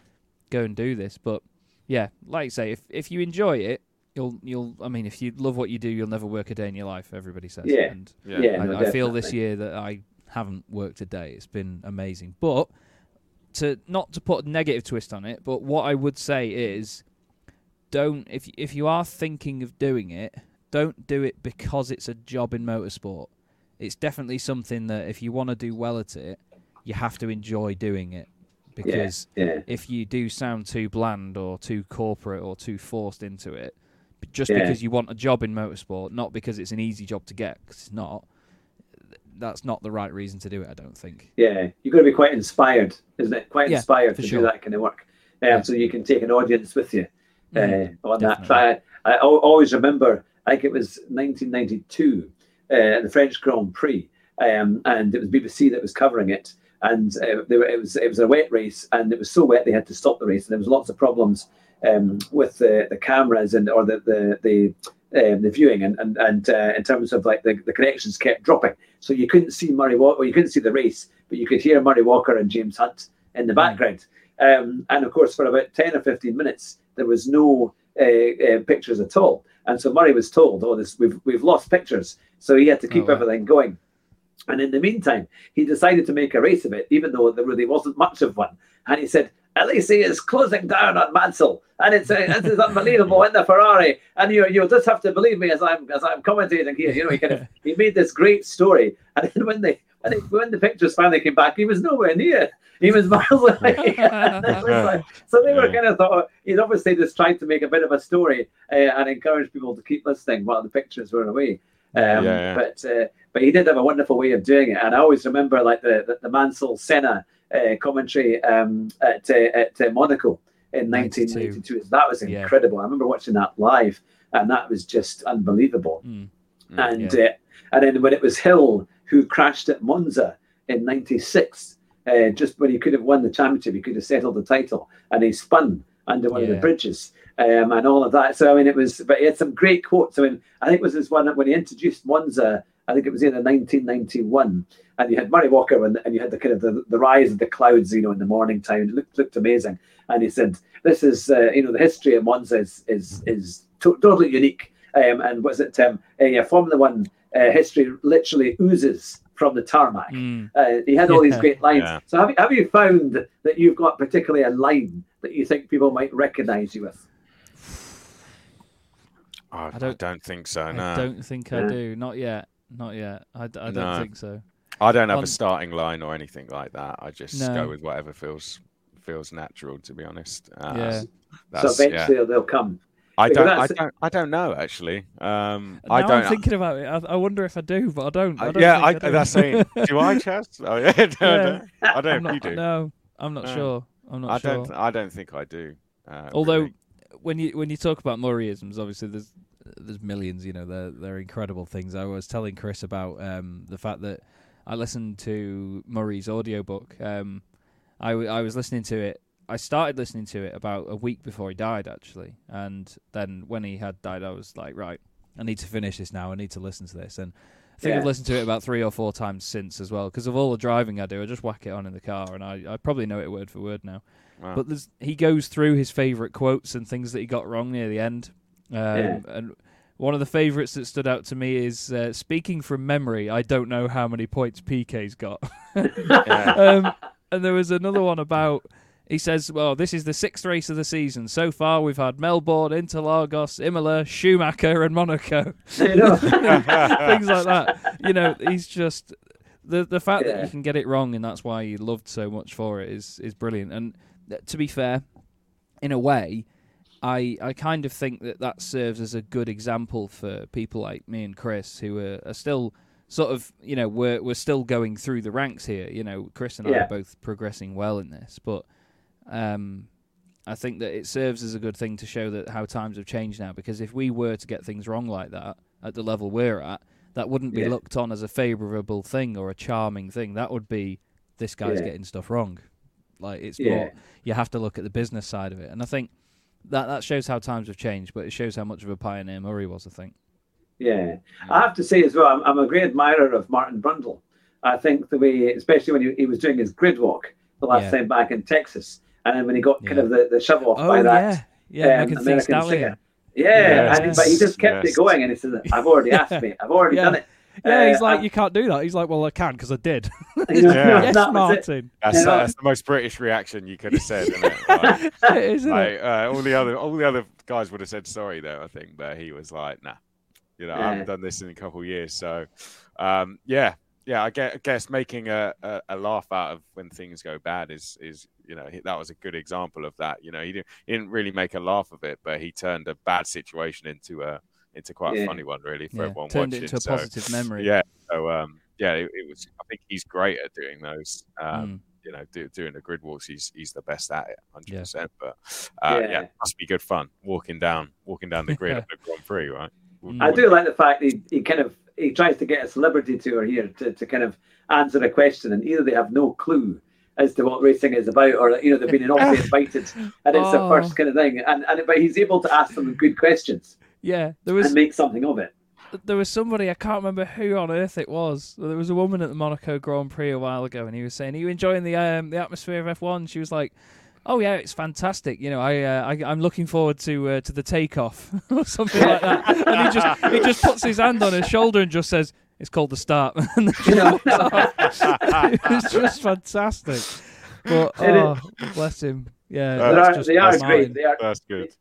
go and do this. But yeah, like you say, if if you enjoy it, You'll you'll. I mean, if you love what you do, you'll never work a day in your life. Everybody says. Yeah. And Yeah. Yeah, I, no, I feel this year that I haven't worked a day. It's been amazing. But to not to put a negative twist on it, but what I would say is, don't if if you are thinking of doing it, don't do it because it's a job in motorsport. It's definitely something that if you want to do well at it, you have to enjoy doing it. Because Yeah. if you do sound too bland or too corporate or too forced into it, b- just Yeah. because you want a job in motorsport, not because it's an easy job to get, 'cause it's not. That's not the right reason to do it. I don't think. Yeah, you've got to be quite inspired, isn't it? Quite Yeah, inspired to sure. do that kind of work, um, Yeah. so you can take an audience with you Mhm, uh, on that. I, I always remember, I think it was 1992, uh, the French Grand Prix, um, and it was BBC that was covering it. And uh, they were, it was it was a wet race, and it was so wet they had to stop the race, and there was lots of problems um, with the, the cameras and or the the the, um, the viewing, and and, and uh, in terms of like the, the connections kept dropping, so you couldn't see Murray Walker, you couldn't see the race, but you could hear Murray Walker and James Hunt in the background. Um, and of course, for about ten or fifteen minutes, there was no uh, uh, pictures at all. And so Murray was told, "Oh, this we've we've lost pictures," so he had to keep Oh, wow. everything going. And in the meantime, he decided to make a race of it, even though there really wasn't much of one. And he said, Alesi is closing down on Mansell, and it's uh, this is unbelievable in the Ferrari. And you you'll just have to believe me as I'm as I'm commentating here. You know, he kind of he made this great story, and then when they when, they, when the pictures finally came back, he was nowhere near. He was miles away. Was like- so they were kind of thought he'd obviously just tried to make a bit of a story uh, and encourage people to keep listening while the pictures were away. Um, Yeah, yeah. But uh, but he did have a wonderful way of doing it, and I always remember like the the, the Mansell Senna commentary um, at uh, at uh, Monaco in 92. 1992. That was Yeah. incredible. I remember watching that live, and that was just unbelievable. Mm. Mm. And Yeah. uh, and then when it was Hill who crashed at Monza in '96, uh, just when he could have won the championship, he could have settled the title, and he spun under one of the bridges um, and all of that. So I mean, it was, but he had some great quotes. I mean, I think it was this one that when he introduced Monza. I think it was either 1991, and you had Murray Walker, and, and you had the kind of the, the rise of the clouds, you know, in the morning time. It looked, looked amazing, and he said, "This is, uh, you know, the history of Monza is is is to- totally unique." Um, and was it um, uh, yeah, Formula One uh, history literally oozes from the tarmac. Mm. Uh, he had all these great lines. Yeah. So have you, have you found that you've got particularly a line that you think people might recognise you with? Oh, I, I don't, don't- think so. No. I don't think I do. Not yet. Not yet. I, d- I don't No. think so. I don't have on- a starting line or anything like that. I just No. go with whatever feels feels natural. To be honest, uh, Yeah. that's, so yeah. eventually they'll come. I because don't, I don't, I don't know actually. Um, Now I don't. I'm thinking about it. I, I wonder if I do, but I don't. I I- don't yeah, I, think I do. that's saying. Do I, Chaz? Oh, yeah, no, Yeah. no. I don't I'm know if you not, do. no, I'm not No. sure. I'm not I sure. don't. I don't think I do. Uh, Although really. when you when you talk about Murrayisms, obviously there's there's millions. You know, they're they're incredible things. I was telling Chris about um, the fact that I listened to Murray's audiobook. Um, I w- I was listening to it. I started listening to it about a week before he died, actually, and then when he had died, I was like, right, I need to finish this now. I need to listen to this, and I think I've listened to it about three or four times since as well. Because of all the driving I do, I just whack it on in the car, and I, I probably know it word for word now. Wow. But there's, he goes through his favourite quotes and things that he got wrong near the end. Um, Yeah. And one of the favourites that stood out to me is uh, speaking from memory. I don't know how many points PK's got. Yeah. um, and there was another one about. He says, "Well, this is the sixth race of the season. So far, we've had Melbourne, Interlagos, Imola, Schumacher, and Monaco. Things like that. You know, he's just the the fact that Yeah. you can get it wrong, and that's why he loved so much for it is is brilliant. And to be fair, in a way, I I kind of think that that serves as a good example for people like me and Chris who are, are still sort of you know we're we're still going through the ranks here. You know, Chris and I are both progressing well in this, but um. I think that it serves as a good thing to show that how times have changed now. Because if we were to get things wrong like that at the level we're at, that wouldn't be Yeah. looked on as a favourable thing or a charming thing. That would be this guy's Yeah. getting stuff wrong. Like it's Yeah. more you have to look at the business side of it, and I think that that shows how times have changed, but it shows how much of a pioneer Murray was. I think. Yeah, I have to say as well, I'm, I'm a great admirer of Martin Brundle. I think the way, especially when he, he was doing his grid walk the last Yeah. time back in Texas, and then when he got kind of the, the shove off Oh by that yeah, um, Megan American singer. Yeah, Yes, and, but he just kept yes. it going, and he said, "I've already asked me. I've already Yeah. done it." Yeah, he's Uh, like, I- you can't do that. He's like, well, I can because I did. Yeah. yes, that. Martin. That's, Yeah. that's the most British reaction you could have said. Isn't it? Like, It is, isn't like, it? uh, all the other all the other guys would have said sorry though. I think, but he was like, "Nah, you know, I haven't done this in a couple of years." So, um, yeah, yeah, I guess, I guess making a, a, a laugh out of when things go bad is is you know he, that was a good example of that. You know, he didn't he didn't really make a laugh of it, but he turned a bad situation into a into quite Yeah. a funny one, really, for Yeah, everyone turned watching. it into a so, positive memory. yeah, so um, yeah, it, it was. I think he's great at doing those. Um, Mm. You know, do, doing the grid walks, he's he's the best at it, hundred Yeah. percent. But uh, yeah. Yeah. it must be good fun walking down walking down the grid of the Grand Prix, right? Mm. I do like the fact he, he kind of he tries to get a celebrity tour here to, to kind of answer a question, and either they have no clue as to what racing is about, or you know they've been obviously invited, and it's the Oh. first kind of thing, and, and but he's able to ask them good questions Yeah, there and was make something of it. there was somebody I can't remember who on earth it was. There was a woman at the Monaco Grand Prix a while ago, and he was saying, "Are you enjoying the um, the atmosphere of F1?" She was like, "Oh yeah, it's fantastic. You know, I, uh, I I'm looking forward to uh, to the takeoff or something like that." And he just he just puts his hand on her shoulder and just says, "It's called the start." and then she Yeah. walks it was just fantastic. But oh, bless him. Yeah, They They that's are, just they are mine. great. They are. That's good.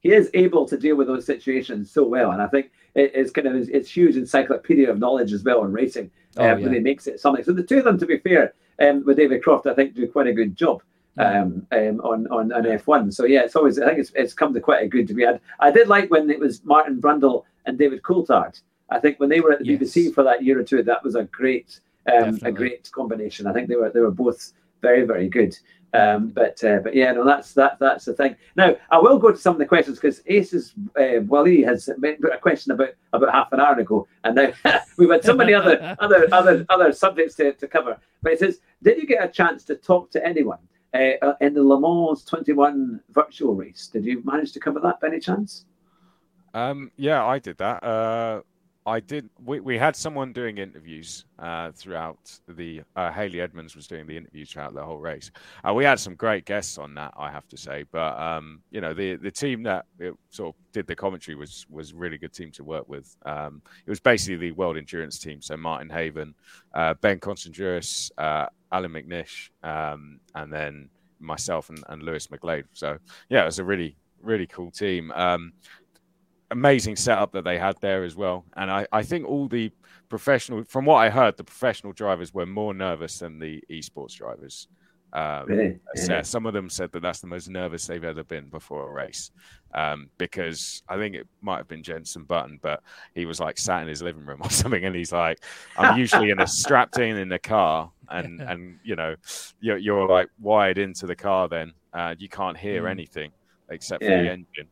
He is able to deal with those situations so well, and I think it, it's kind of it's, it's huge encyclopedia of knowledge as well in racing. Oh, um, yeah. When he makes it something. So the two of them, to be fair, um, with David Croft, I think do quite a good job. Um, um, on on on F1, so yeah, it's always I think it's, it's come to quite a good degree. I, I did like when it was Martin Brundle and David Coulthard. I think when they were at the Yes. BBC for that year or two, that was a great um, a great combination. I think they were they were both very very good. Um, but uh, but yeah, no, that's that that's the thing. Now I will go to some of the questions because Ace's uh, Wally has made a question about about half an hour ago, and now we've had so many other other other other subjects to, to cover. But it says, did you get a chance to talk to anyone uh, uh, in the Le Mans 21 virtual race? Did you manage to cover that by any chance? Um, yeah, I did that. Uh, I did. We, we had someone doing interviews uh, throughout the. Uh, Haley Edmonds was doing the interviews throughout the whole race. Uh, we had some great guests on that, I have to say. But um, you know, the the team that sort of did the commentary was was really good team to work with. Um, it was basically the World Endurance team. So Martin Haven, uh, Ben Constanduros, uh, Allan McNish, um, and then myself and, and Lewis McGlade. So yeah, it was a really really cool team. Um, amazing setup that they had there as well. And I, I think all the professional, from what I heard, the professional drivers were more nervous than the esports drivers. Um, Really? so Yeah. some of them said that that's the most nervous they've ever been before a race. Um, because I think it might have been Jenson Button, but he was like sat in his living room or something, and he's like, "I'm usually in a strapped in in the car, and and you know, you're, you're like wired into the car. Then uh, you can't hear Mm. anything except for the engine.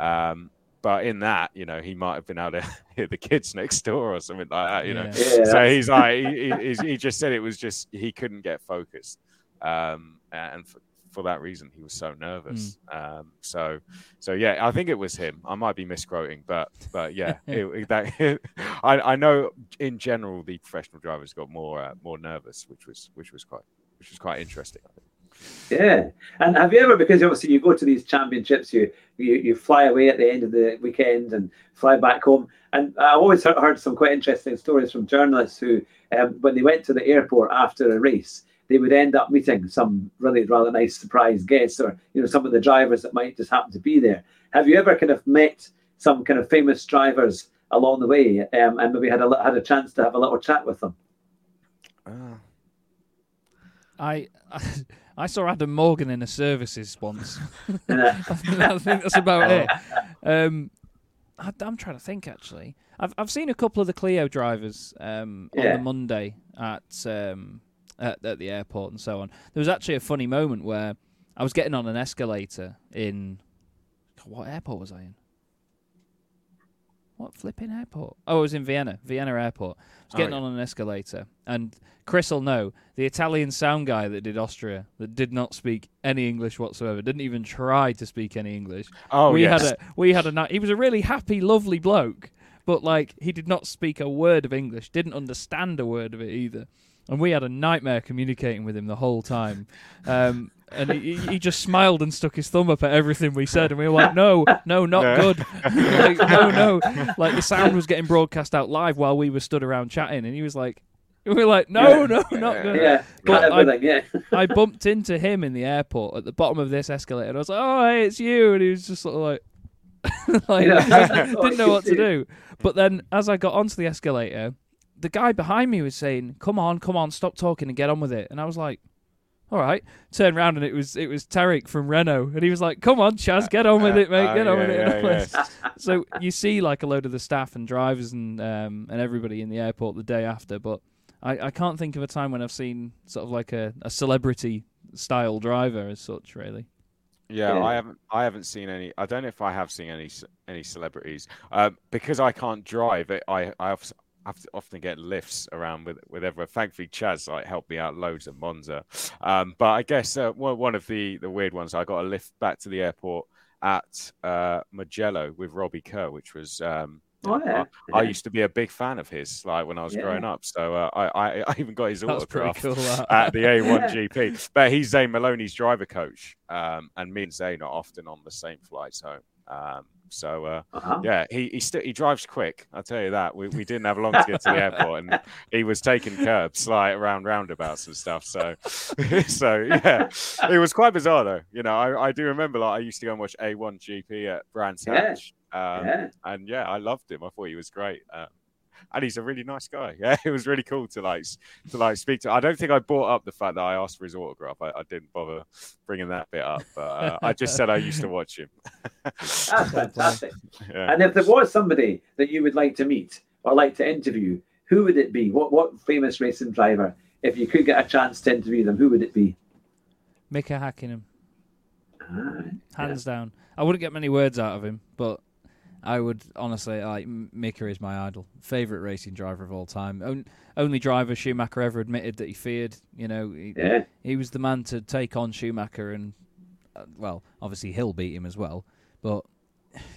Um, but in that, you know, he might have been able to hear the kids next door or something like that. You know, Yeah. Yeah, so he's like, he, he, he just said it was just he couldn't get focused, um, and for, for that reason he was so nervous. Um, so, so yeah, I think it was him. I might be misquoting, but but yeah, it, it- that I, I know in general the professional drivers got more uh, more nervous, which was which was quite which was quite interesting. I think. Yeah, and have you ever because obviously you go to these championships, you you, you fly away at the end of the weekend and fly back home, and I always heard, heard some quite interesting stories from journalists who, um, when they went to the airport after a race, they would end up meeting some really rather nice surprise guests, or you know some of the drivers that might just happen to be there. Have you ever kind of met some kind of famous drivers along the way, um, and maybe had a had a chance to have a little chat with them? Uh, I, I saw Adam Morgan in a services once. I think that's about it. Um, I, I'm trying to think actually. I've I've seen a couple of the Clio drivers um, on the Monday at, um, at at the airport and so on. There was actually a funny moment where I was getting on an escalator in what airport was I in? What flipping airport? Oh, I was in Vienna, Vienna airport. I was Oh, getting yeah. on an escalator, and Chris will know the Italian sound guy that did Austria that did not speak any English whatsoever, didn't even try to speak any English. oh we yes. had a we had a night. He was a really happy, lovely bloke, but like he did not speak a word of English, didn't understand a word of it either, and we had a nightmare communicating with him the whole time. Um, and he, he just smiled and stuck his thumb up at everything we said, and we were like, "No, no, not No. good. like, no, no." Like the sound was getting broadcast out live while we were stood around chatting, and he was like, "We were like, no, Yeah. no, not good." Yeah, But I- Yeah. I bumped into him in the airport at the bottom of this escalator, and I was like, "Oh, hey, it's you," and he was just sort of like, like Yeah. didn't know what to do. But then, as I got onto the escalator, the guy behind me was saying, "Come on, come on, stop talking and get on with it." And I was like, "All right." Turned round and it was it was Tarek from Renault, and he was like, "Come on, Chaz, get on with it, mate, Uh, get on with it." yeah, And I was- yeah. so you see like a load of the staff and drivers and um, and everybody in the airport the day after, but I, I can't think of a time when I've seen sort of like a, a celebrity style driver as such, really. Yeah, Yeah. I haven't. I haven't seen any. I don't know if I have seen any any celebrities. Um, because I can't drive. It, I I have, have to often get lifts around with with everyone. Thankfully, Chaz like helped me out loads at Monza. Um, but I guess uh, one one of the the weird ones. I got a lift back to the airport at uh, Mugello with Robbie Kerr, which was. Um, Oh, yeah. I, I used to be a big fan of his, like when I was Yeah. growing up. So uh, I, I I even got his autograph cool. That. at the A1 GP. But he's Zane Maloney's driver coach, um, and me and Zane are often on the same flights home. Um, so uh, Uh-huh. yeah, he he, st- he drives quick. I'll tell you that. We, we didn't have long to get to the airport, and he was taking curbs like around roundabouts and stuff. So so yeah, it was quite bizarre though. You know, I, I do remember like I used to go and watch A1 GP at Brands Yeah. Hatch. Um, Yeah. and yeah, I loved him. I thought he was great. Um, and he's a really nice guy. Yeah, it was really cool to like to like speak to. I don't think I brought up the fact that I asked for his autograph. I, I didn't bother bringing that bit up, but uh, I just said I used to watch him. That's fantastic. yeah. And if there was somebody that you would like to meet or like to interview, who would it be? What what famous racing driver? If you could get a chance to interview them, who would it be? Mika Hakkinen, Ah, hands down. I wouldn't get many words out of him, but I would honestly like Mika is my idol, favorite racing driver of all time. On, only driver Schumacher ever admitted that he feared. You know, he, yeah, he was the man to take on Schumacher, and uh, well, obviously Hill beat him as well. But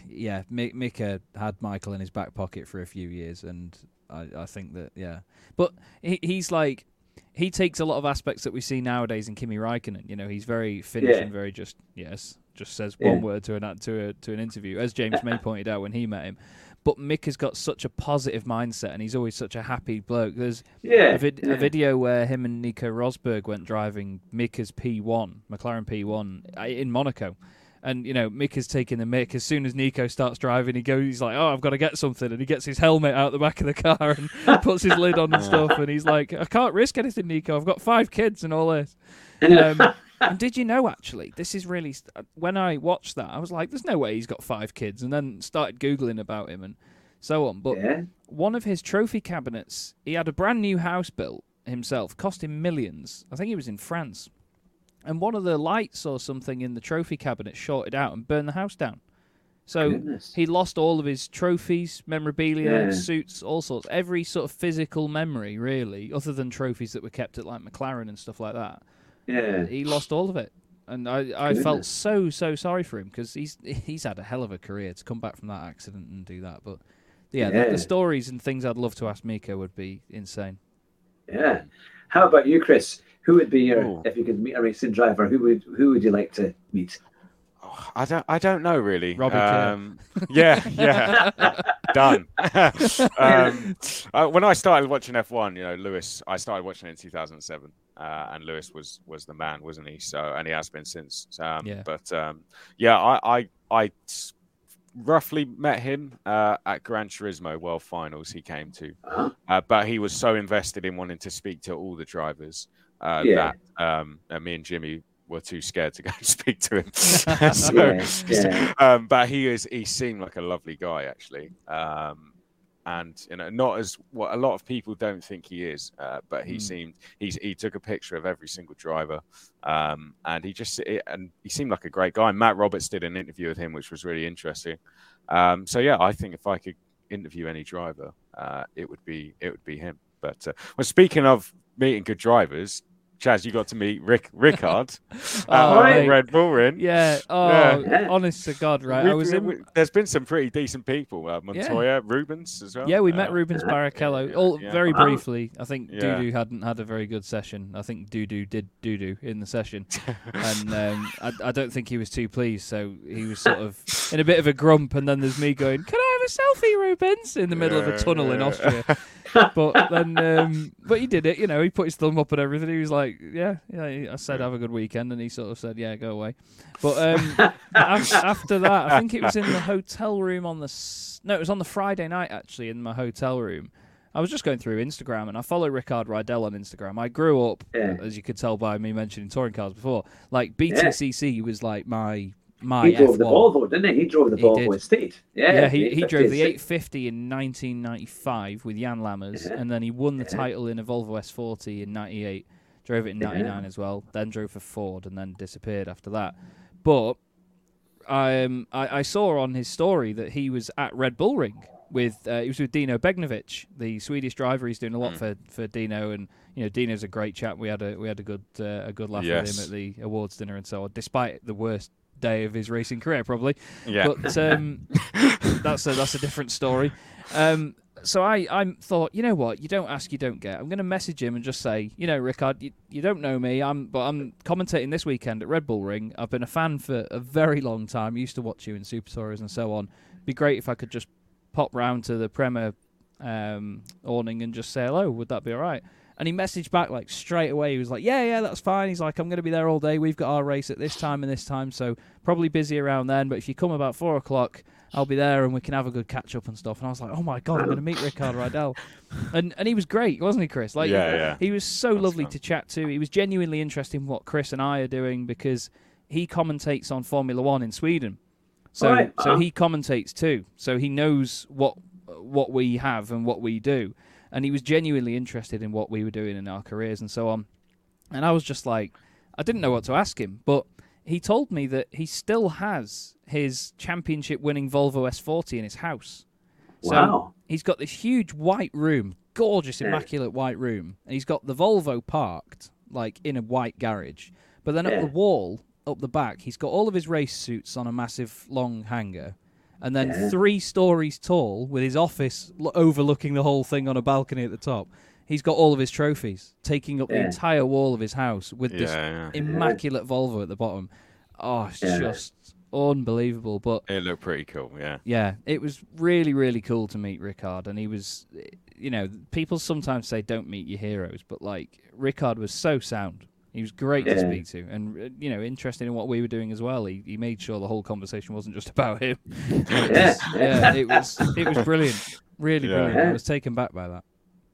yeah, Mi- Mika had Michael in his back pocket for a few years, and I, I think that yeah. But he, he's like he takes a lot of aspects that we see nowadays in Kimi Raikkonen. You know, he's very finished Yeah. and very just yes, just says Yeah. one word to an to a to an interview, as James May pointed out when he met him. But Mick has got such a positive mindset, and he's always such a happy bloke. There's yeah, a, vid- yeah. a video where him and Nico Rosberg went driving Mika's P1, McLaren P1 uh, in Monaco. And, you know, Mick is taking the mic. As soon as Nico starts driving, he goes, he's like, oh, I've got to get something. And he gets his helmet out the back of the car and puts his lid on and stuff. And he's like, I can't risk anything, Nico. I've got five kids and all this. Um, and did you know, actually, this is really. St- uh, when I watched that, I was like, there's no way he's got five kids. And then started Googling about him and so on. But yeah, one of his trophy cabinets, he had a brand new house built himself, cost him millions. I think he was in France. And one of the lights or something in the trophy cabinet shorted out and burned the house down. So Goodness. he lost all of his trophies, memorabilia, Yeah. suits, all sorts. Every sort of physical memory, really, other than trophies that were kept at like McLaren and stuff like that. Yeah, He lost all of it. And I, I felt so, so sorry for him because he's he's had a hell of a career to come back from that accident and do that. But yeah, The, Yeah. the stories and things I'd love to ask Mika would be insane. yeah. How about you, Chris? Who would be your Ooh. if you could meet a racing driver? Who would who would you like to meet? Oh, I don't. I don't know really. Robbie Kerr. um, yeah, yeah, done. um, uh, when I started watching F1, you know, Lewis. I started watching it in 2007, uh, and Lewis was was the man, wasn't he? So, and he has been since. Um, Yeah. But um, yeah, I I I s- roughly met him uh, at Gran Turismo World Finals. He came to, Uh-huh. uh, but he was so invested in wanting to speak to all the drivers uh, Yeah. that um, uh, me and Jimmy were too scared to go and speak to him. so, Yeah, yeah. um, but he is he seemed like a lovely guy actually. Um, and you know, not as what a lot of people don't think he is, uh, but he Mm. seemed he's he took a picture of every single driver, um, and he just it, and he seemed like a great guy. Matt Roberts did an interview with him, which was really interesting. Um, so yeah, I think if I could interview any driver, uh, it would be it would be him. But uh, well, speaking of meeting good drivers, Chaz, you got to meet Rick Rickard at Oh, uh, mate. Red Bull Ring. Yeah. Oh, Yeah. honest to God, right? We- I was we- in. we- there's been some pretty decent people. Uh, Montoya, Rubens as well. Yeah, we met Uh, Rubens Barrichello. All yeah. very Wow. briefly. I think Yeah. Dudu hadn't had a very good session. I think Dudu did Dudu in the session, and um, I, I don't think he was too pleased. So he was sort of in a bit of a grump. And then there's me going, "Can I have a selfie, Rubens?" in the middle of a Yeah, tunnel in. Austria. But then, um, but he did it. You know, he put his thumb up and everything. He was like, "Yeah, yeah." I said, "Have a good weekend," and he sort of said, "Yeah, go away." But um, after that, I think it was in the hotel room on the s- no, it was on the Friday night actually in my hotel room. I was just going through Instagram and I follow Rickard Rydell on Instagram. I grew up, Yeah. as you could tell by me mentioning touring cars before, like BTCC was like my my He drove the F1. Volvo, didn't he? He drove the He Volvo did. estate. Yeah, Yeah, he, he drove the 850. 850 in 1995 with Jan Lammers, Yeah. and then he won the Yeah. title in a Volvo S40 in 98. Drove it in Yeah. 99 as well. Then drove for Ford, and then disappeared after that. But um, I, I saw on his story that he was at Red Bull Ring with uh, he was with Dino Beganovic, the Swedish driver. He's doing a lot Mm. for, for Dino, and you know Dino's a great chap. We had a we had a good uh, a good laugh with him at the awards dinner and so on, despite the worst day of his racing career probably. Yeah. But um, that's a that's a different story. Um, so I, I thought, you know what, you don't ask, you don't get. I'm going to message him and just say, you know, Rickard, you, you don't know me, I'm but I'm commentating this weekend at Red Bull Ring. I've been a fan for a very long time. Used to watch you in Super Tours and so on. Be great if I could just pop round to the Prema um, awning and just say hello. Would that be all right? And he messaged back like straight away. He was like, "Yeah, yeah, that's fine." He's like, "I'm going to be there all day. We've got our race at this time and this time, so probably busy around then. But if you come about four o'clock, I'll be there and we can have a good catch up and stuff." And I was like, "Oh my god, I'm going to meet Ricardo Rydell," and and he was great, wasn't he, Chris? Like, Yeah, yeah. he was so That's lovely fun. to chat to. He was genuinely interested in what Chris and I are doing because he commentates on Formula One in Sweden. So Alright, so uh-huh. he commentates too. So he knows what what we have and what we do. And he was genuinely interested in what we were doing in our careers and so on. And I was just like I didn't know what to ask him, but he told me that he still has his championship winning Volvo S40 in his house. So Wow. he's got this huge white room, gorgeous, Yeah. immaculate white room, and he's got the Volvo parked like in a white garage. But then Yeah. up the wall, up the back, he's got all of his race suits on a massive long hanger, and then Yeah. three stories tall, with his office lo- overlooking the whole thing on a balcony at the top. He's got all of his trophies, taking up the entire wall of his house with this yeah, yeah. immaculate Volvo at the bottom. Oh, it's Yeah. just unbelievable. But It looked pretty cool. Yeah. yeah, it was really, really cool to meet Rickard, and he was, you know, people sometimes say don't meet your heroes, but like Rickard was so sound. He was great to speak to, and uh, you know, interested in what we were doing as well. He he made sure the whole conversation wasn't just about him. Yeah. yeah, it was it was brilliant, really Yeah. brilliant. I was taken back by that.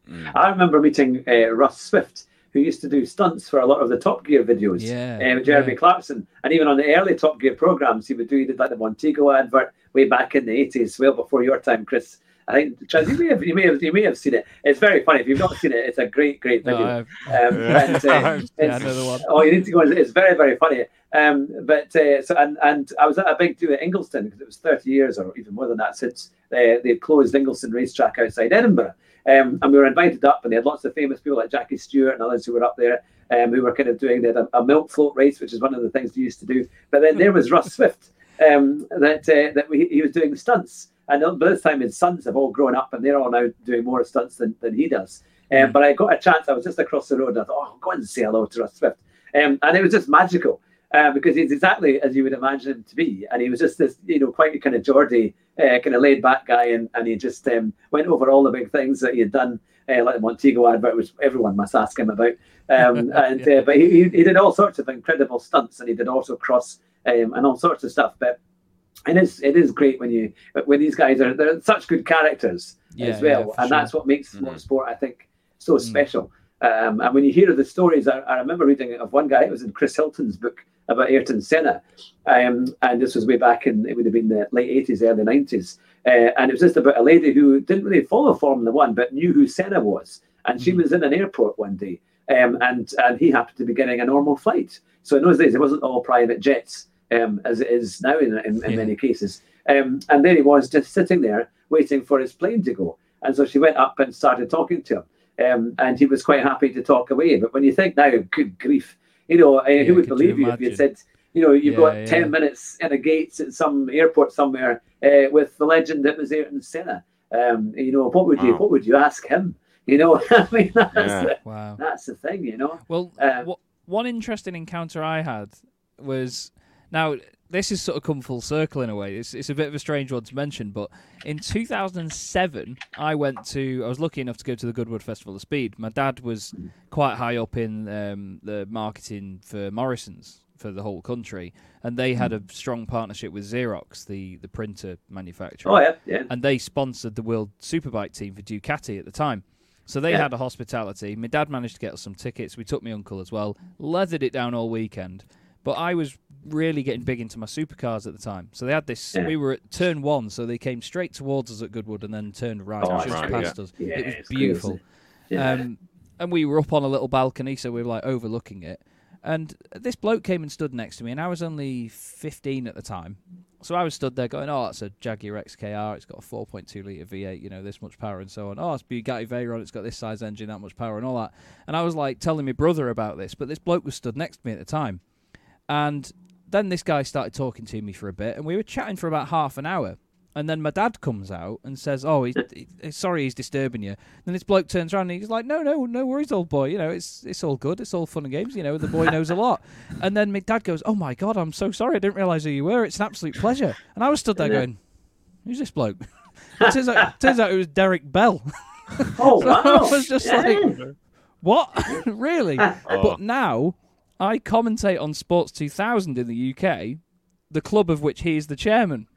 Mm. I remember meeting uh, Russ Swift, who used to do stunts for a lot of the Top Gear videos. Yeah, um, Jeremy yeah. Clarkson, and even on the early Top Gear programs, he would do he did like the Montego advert way back in the eighties, well before your time, Chris. I think Chaz, you may have you may have you may have seen it. It's very funny. If you've not seen it, it's a great great video. I- Um, and, uh, yeah, another one. Oh, you need to go. It's very, very funny. Um, but uh, so and and I was at a big do at Ingliston because it was 30 years or even more than that since uh, they closed Ingliston racetrack outside Edinburgh. Um, and we were invited up, and they had lots of famous people like Jackie Stewart and others who were up there, um, who were kind of doing they had a, a milk float race, which is one of the things they used to do. But then there was Russ Swift, um, that uh, that we, he was doing stunts, and by this time his sons have all grown up, and they're all now doing more stunts than, than he does. Um, Mm. But I got a chance. I was just across the road, and I thought, oh, go and say hello to Russ Swift. Um, and it was just magical uh, because he's exactly as you would imagine him to be. And he was just this, you know, quite kind of Geordie, uh, kind of laid back guy. And, and he just um, went over all the big things that he had done, uh, like the Montego advert, which everyone must ask him about. Um, and uh, But he, he, he did all sorts of incredible stunts and he did autocross um, and all sorts of stuff. But it is it is great when you when these guys are they're such good characters Yeah, as well, yeah, and sure. that's what makes Mhm. motorsport, I think, so Mm. special. Um, and when you hear the stories, I, I remember reading of one guy. It was in Chris Hilton's book about Ayrton Senna, um, and this was way back in it would have been the late eighties, early nineties, uh, and it was just about a lady who didn't really follow Formula One, but knew who Senna was, and she Mhm. was in an airport one day, um, and and he happened to be getting a normal flight. So in those days, it wasn't all private jets um, as it is now in, in, in Yeah. many cases. Um, and there he was, just sitting there waiting for his plane to go. And so she went up and started talking to him. um, and he was quite happy to talk away. But when you think now, good grief, you know, uh, Yeah, who would could you believe you if you said, you know, you've Yeah, got yeah. ten minutes in a gates at some airport somewhere uh, with the legend that was Ayrton Senna. Um, you know, what would you Wow. what would you ask him? You know, I mean, that's Yeah. the, Wow. that's the thing, you know. Well, Um, wha- one interesting encounter I had was now this has sort of come full circle in a way. It's it's a bit of a strange one to mention, but in 2007, I went to I was lucky enough to go to the Goodwood Festival of Speed. My dad was quite high up in um, the marketing for Morrison's for the whole country, and they had a strong partnership with Xerox, the the printer manufacturer Oh yeah, yeah. and they sponsored the World Superbike team for Ducati at the time. So they Yeah. had a hospitality. My dad managed to get us some tickets. We took my uncle as well. Leathered it down all weekend. But I was really getting big into my supercars at the time. So they had this. Yeah. We were at turn one, so they came straight towards us at Goodwood and then turned right Oh, just right, past us. Yeah, it was beautiful. Yeah. Um, and we were up on a little balcony, so we were like overlooking it. And this bloke came and stood next to me, and I was only 15 at the time. So I was stood there going, "Oh, it's a Jaguar XKR. It's got a 4.2 liter V8, you know, this much power and so on. Oh, it's Bugatti Veyron. It's got this size engine, that much power, and all that." And I was like telling my brother about this, but this bloke was stood next to me at the time, and then this guy started talking to me for a bit, and we were chatting for about half an hour. And then my dad comes out and says, "Oh, he's, he, sorry, he's disturbing you." And Then this bloke turns around and he's like, "No, no, no worries, old boy. You know, it's it's all good. It's all fun and games. You know, the boy knows a lot." And then my dad goes, "Oh my god, I'm so sorry. I didn't realize who you were. It's an absolute pleasure." And I was stood there Yeah. going, "Who's this bloke?" it turns out, turns out it was Derek Bell. oh so wow! I was just Yeah. like, "What? really?" Oh, But now I commentate on Sports 2000 in the UK, the club of which he is the chairman.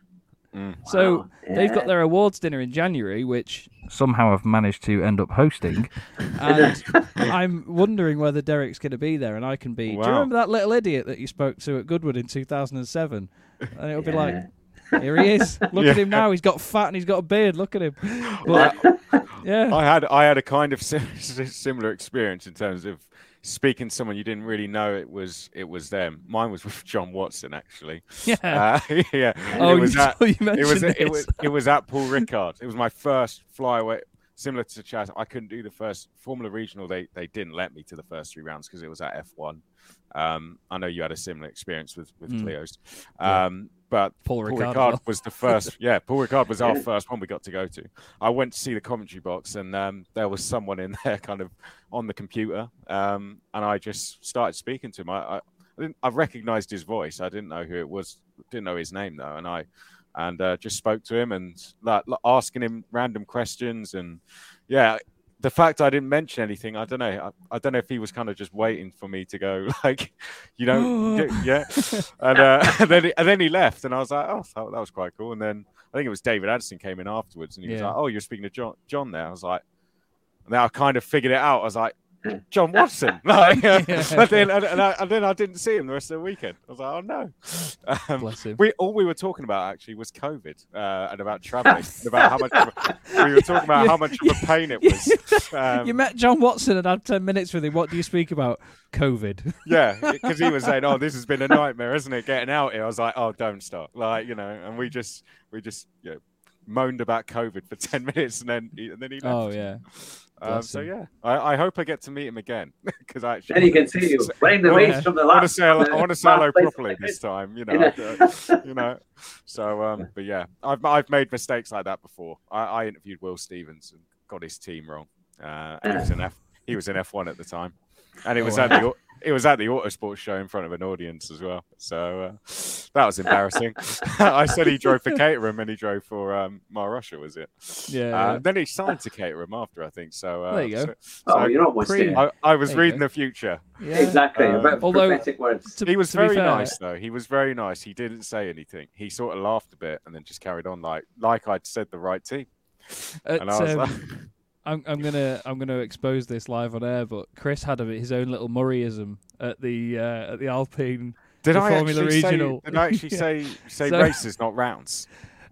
mm. So Wow, they've got their awards dinner in January, which somehow I've managed to end up hosting. and I'm wondering whether Derek's going to be there and I can be. Do you remember that little idiot that you spoke to at Goodwood in 2007? And it'll be like, here he is. Look at him now. He's got fat and he's got a beard. Look at him. But, yeah. I had I had a kind of si- similar experience in terms of speaking to someone you didn't really know it was it was them. Mine was with John Watson actually. Yeah. Uh, yeah. oh, it was you, at, you it was this. it was it was at Paul Ricard. It was my first flyaway. Similar to Chaz, I couldn't do the first Formula Regional. They they didn't let me to the first three rounds because it was at F1. Um, I know you had a similar experience with with Mm. Clio's, Yeah. But Paul Paul Ricard as Ricard well. was the first. yeah, Paul Ricard was our first one we got to go to. I went to see the commentary box, and um, there was someone in there, kind of on the computer, um, and I just started speaking to him. I, I, I didn't. I recognised his voice. I didn't know who it was. Didn't know his name though, and I and uh, just spoke to him and like, asking him random questions and yeah. The fact I didn't mention anything, I don't know. I, I don't know if he was kind of just waiting for me to go, like, you know, yeah. And, uh, and then he, and then he left, and I was like, oh, that, that was quite cool. And then I think it was David Addison came in afterwards, and he was like, oh, you're speaking to John, John there. I was like, and then I kind of figured it out. I was like, John Watson. Like, and, then, and, and I, and then I didn't see him the rest of the weekend. I was like, oh no. Um, Bless him. we all we were talking about actually was COVID uh, and about traveling, and about how much of a, we were talking about how much of a pain it was. Um, you met John Watson and had 10 minutes with him. What do you speak about? COVID. Yeah, because he was saying, "Oh, this has been a nightmare, isn't it? Getting out here." I was like, "Oh, don't stop!" Like you know, and we just we just you know, moaned about COVID for ten minutes, and then he, and then he left. Oh, yeah. Um, so yeah, I, I hope I get to meet him again because I actually Then you can see you winning the I race wanna- from the last. I want to say hello- I want to say hello properly this time. You know, uh, you know. So, um, but yeah, I've I've made mistakes like that before. I, I interviewed Will Stevens and got his team wrong. Uh, he was in F he was in F one at the time, and it Oh, was wow. at the au- it was at the Autosport show in front of an audience as well. So uh, that was embarrassing. I said he drove for Caterham and he drove for um, Marussia, was it? Yeah. Uh, then he signed to Caterham after, I think. So uh, There you go. so- Oh, so you're almost Pre- I, I was There reading go. the future. yeah. Exactly. Um, a bit of although- words. To- He was very fair- nice though. He was very nice. He didn't say anything. He sort of laughed a bit and then just carried on like like I'd said the right team. At, And I was um, like, I'm, I'm gonna I'm gonna expose this live on air, but Chris had a, his own little Murrayism at the uh, at the Alpine. did I Formula actually Regional. say? Did I actually Yeah. say say So- races, not rounds?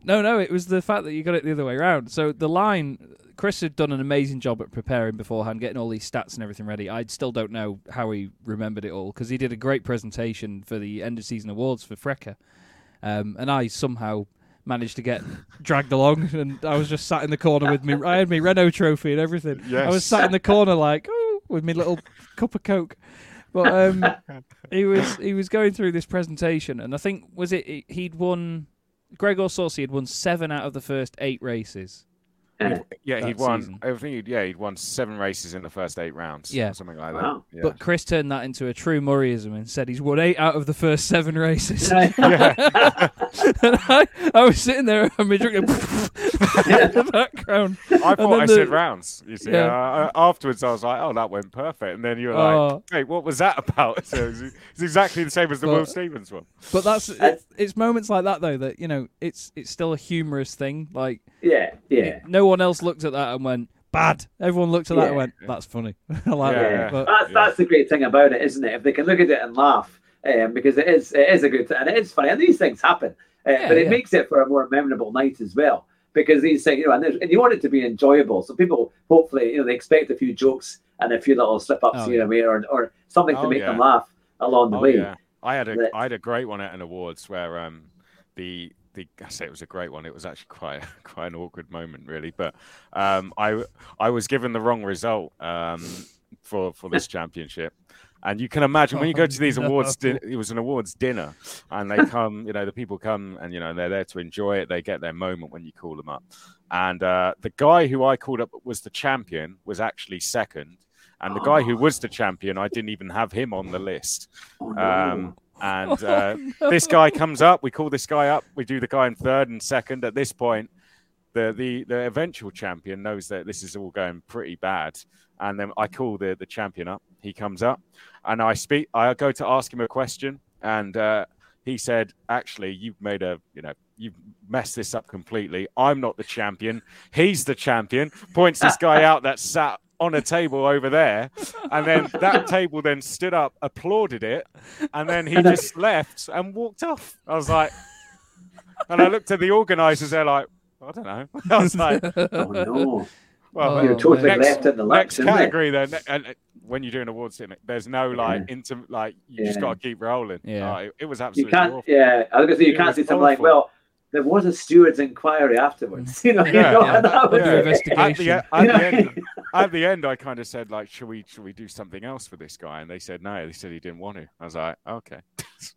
No, no, it was the fact that you got it the other way around. So the line, Chris had done an amazing job at preparing beforehand, getting all these stats and everything ready. I still don't know how he remembered it all because he did a great presentation for the end of season awards for FRECA, um, and I somehow managed to get dragged along, and I was just sat in the corner with me. I had my Renault trophy and everything. I was sat in the corner like, oh, with my little cup of coke. But um, he was he was going through this presentation, and I think was it he- he'd won. Gregor Saucy had won seven out of the first eight races. Uh, Yeah, he'd won. season. I think he'd, yeah, he'd won seven races in the first eight rounds. Yeah. or something like Wow. that. Yeah. But Chris turned that into a true Murrayism and said he's won eight out of the first seven races. yeah. and I, I was sitting there and my drink in the background. I thought then I the- said rounds. You see, Yeah. uh, afterwards I was like, "Oh, that went perfect," and then you were like, Oh. "Wait, what was that about?" So it's, it's exactly the same as the But- Will Stevens one. But that's it's, it's moments like that though that you know it's it's still a humorous thing. Like yeah, yeah. no one else looked at that and went bad. Everyone looked at that and went, "That's funny." I like Yeah, that. But That's Yeah. that's the great thing about it, isn't it? If they can look at it and laugh, um, because it is it is a good and it is funny, and these things happen, uh, Yeah, but it yeah. makes it for a more memorable night as well. Because these things, you know, and, there's- and you want it to be enjoyable, so people hopefully, you know, they expect a few jokes and a few little slip ups Oh, here and there, or, or something to Oh, make yeah. them laugh along the Oh way. yeah, I had a That- I had a great one at an awards where um the the I say it was a great one. It was actually quite quite an awkward moment really, but um I I was given the wrong result um for for this championship. And you can imagine when you go Oh, to these awards, din- it was an awards dinner, and they come, you know, the people come and you know they're there to enjoy it. They get their moment when you call them up, and uh, the guy who I called up was the champion was actually second, and the guy who was the champion, I didn't even have him on the list. Oh. Um, and uh, Oh, this guy comes up. We call this guy up. We do the guy in third and second. At this point, the the the eventual champion knows that this is all going pretty bad. And then I call the the champion up. He comes up, and I speak. I go to ask him a question, and uh, he said, "Actually, you've made a you know." You've messed this up completely. I'm not the champion. He's the champion. Points this guy out that sat on a table over there. And then that table then stood up, applauded it, and then he just left and walked off. I was like, and I looked at the organisers. They're like, I don't know. I was like, oh no, well, Oh, you're totally man. left in the lurch, next isn't it? category then. And when you're doing awards, in it, there's no like into like you just got to keep rolling. Yeah. Uh, it, it was You absolutely can't, awful. yeah. I was gonna say you It can't was say something like, "Well, there was a steward's inquiry afterwards." You know, you know, yeah. and that was Under it. investigation. At the, at, You know? the end, at the end, I kind of said like, "Should we, should we do something else for this guy?" And they said no. They said he didn't want to. I was like, "Okay."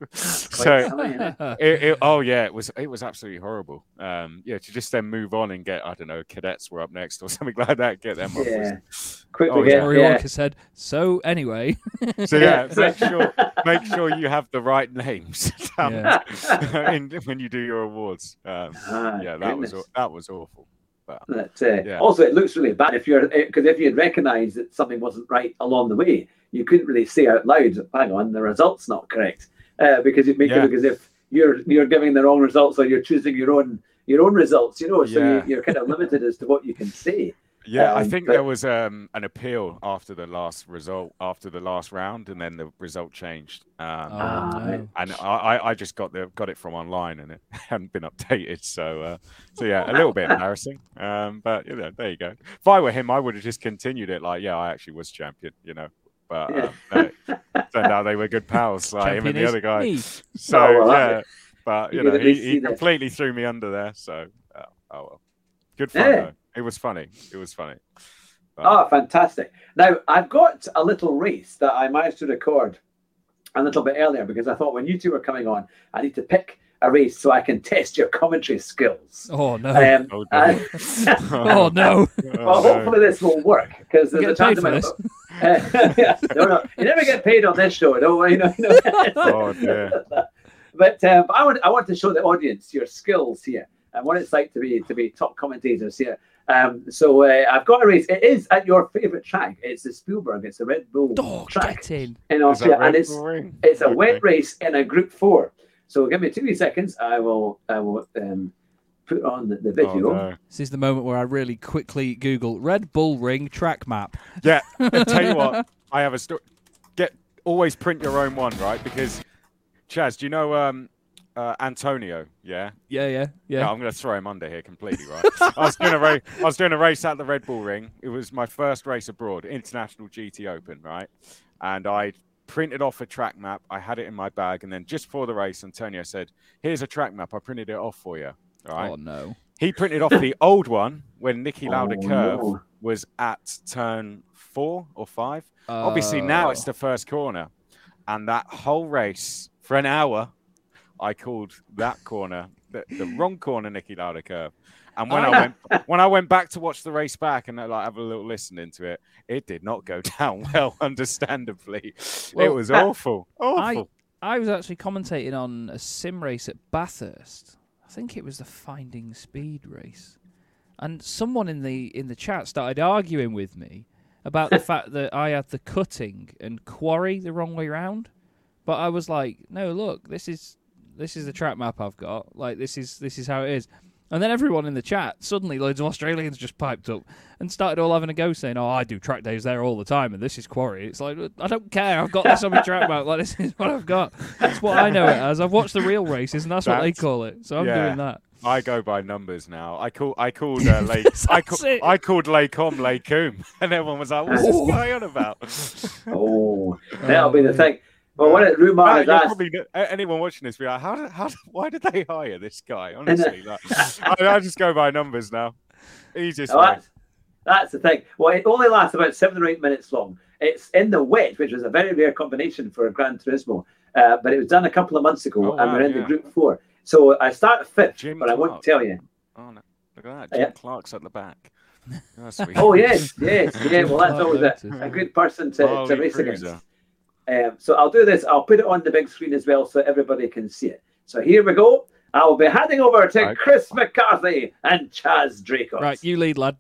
Quite so it? it, it, oh yeah, it was it was absolutely horrible. Um, yeah, to just then move on and get I don't know, cadets were up next or something like that. Get them up. Yeah. was- Quickly Oh, yeah. Murray yeah. Walker said, "So anyway, So yeah, Yeah. make sure make sure you have the right names Yeah. in, when you do your awards. Um, Ah, yeah, that was goodness. aw- that was awful. But That, uh, Yeah. Also, it looks really bad if you're because if you'd recognised that something wasn't right along the way, you couldn't really say out loud, "Hang on, the result's not correct," uh, because it makes Yeah. it look as if you're you're giving the wrong results or you're choosing your own your own results. You know, so Yeah. you, you're kind of limited as to what you can say. Yeah, I Um, think but- there was um, an appeal after the last result, after the last round, and then the result changed. Um, oh, no. and I, I- I just got the got it from online, and it hadn't been updated. So, uh, so yeah, a little bit embarrassing. Um, but you know, there you go. If I were him, I would have just continued it. Like, yeah, I actually was champion. You know, but Yeah. um, no, turned out they were good pals, like him and the other guy. me." So Oh, well, yeah, but you you know, he, he completely threw me under there. So, oh, oh well, good fun Yeah. though. It was funny. It was funny. But- Oh, fantastic. Now, I've got a little race that I managed to record a little bit earlier because I thought when you two were coming on, I need to pick a race so I can test your commentary skills. Oh no! Um, Oh, and- oh no! Oh, well, hopefully this will work because there's You a get paid chance for it this? Yeah, no, no, you never get paid on this show. No, you know, you know. Oh, dear. But, but I want I want to show the audience your skills here and what it's like to be to be top commentators here. Um, so uh, I've got a race. It is at your favourite track. It's the Spielberg. It's the Red Bull Oh, track get in! in Austria, and it's Bull Ring? it's a Okay. wet race in a Group Four. So give me two seconds. I will I will um, put on the, the Oh, video. no. This is the moment where I really quickly Google Red Bull Ring track map. Yeah, I tell you what, I have a story. Get always print your own one, right? Because Chaz, do you know um, uh, Antonio? Yeah, Yeah, yeah, yeah. No, I'm going to throw him under here completely, right? I was doing a race. I was doing a race at the Red Bull Ring. It was my first race abroad, International GT Open, right? And I printed off a track map. I had it in my bag, and then just before the race, Antonio said, "Here's a track map. I printed it off for you." Right. Oh no. He printed off the old one when Niki Lauda Oh, curve no. was at turn four or five. Obviously, now it's Oh. the first corner, and that whole race for an hour, I called that corner the, the wrong corner, Niki Lauda curve. And when I I- went when I went back to watch the race back and uh, like have a little listen into it, it did not go down well. Understandably, it was uh, awful. Awful. I was actually commentating on a sim race at Bathurst. I think it was the Finding Speed race, and someone in the in the chat started arguing with me about the fact that I had the cutting and quarry the wrong way round. But I was like, no, look, this is this is the track map I've got. Like this is this is how it is. And then everyone in the chat, suddenly loads of Australians just piped up and started all having a go saying, Oh, I do track days there all the time and this is quarry. It's like I don't care, I've got this on my track map, like this is what I've got. That's what I know it as. I've watched the real races and that's, what they call it. So I'm yeah. doing that. I go by numbers now. I call I called uh, Lake I, That's ca- it. I called Lakecom Lakeum, and everyone was like, "What's this Oh. guy on about?" Oh, that'll be the Oh, thing. But what it has you're asked, probably anyone watching this be like, "How? How? Why did they hire this guy?" Honestly, like, I, I just go by numbers now. Easiest that's, that's the thing. Well, it only lasts about seven or eight minutes long. It's in the wet, which was a very rare combination for a Gran Turismo. Uh, but it was done a couple of months ago, Oh, and we're in yeah. the group four. So I start fifth, Jim but I won't tell you. Oh no! Look at that. Jim Yeah. Clark's at the back. Oh, sweet. Oh yes, yes, yeah. Well, that's always a, a good person to, to race Cruiser. against. Um, so I'll do this. I'll put it on the big screen as well, so everybody can see it. So here we go. I will be handing over to Right. Chris McCarthy and Chaz Draycott. Right, you lead, lad.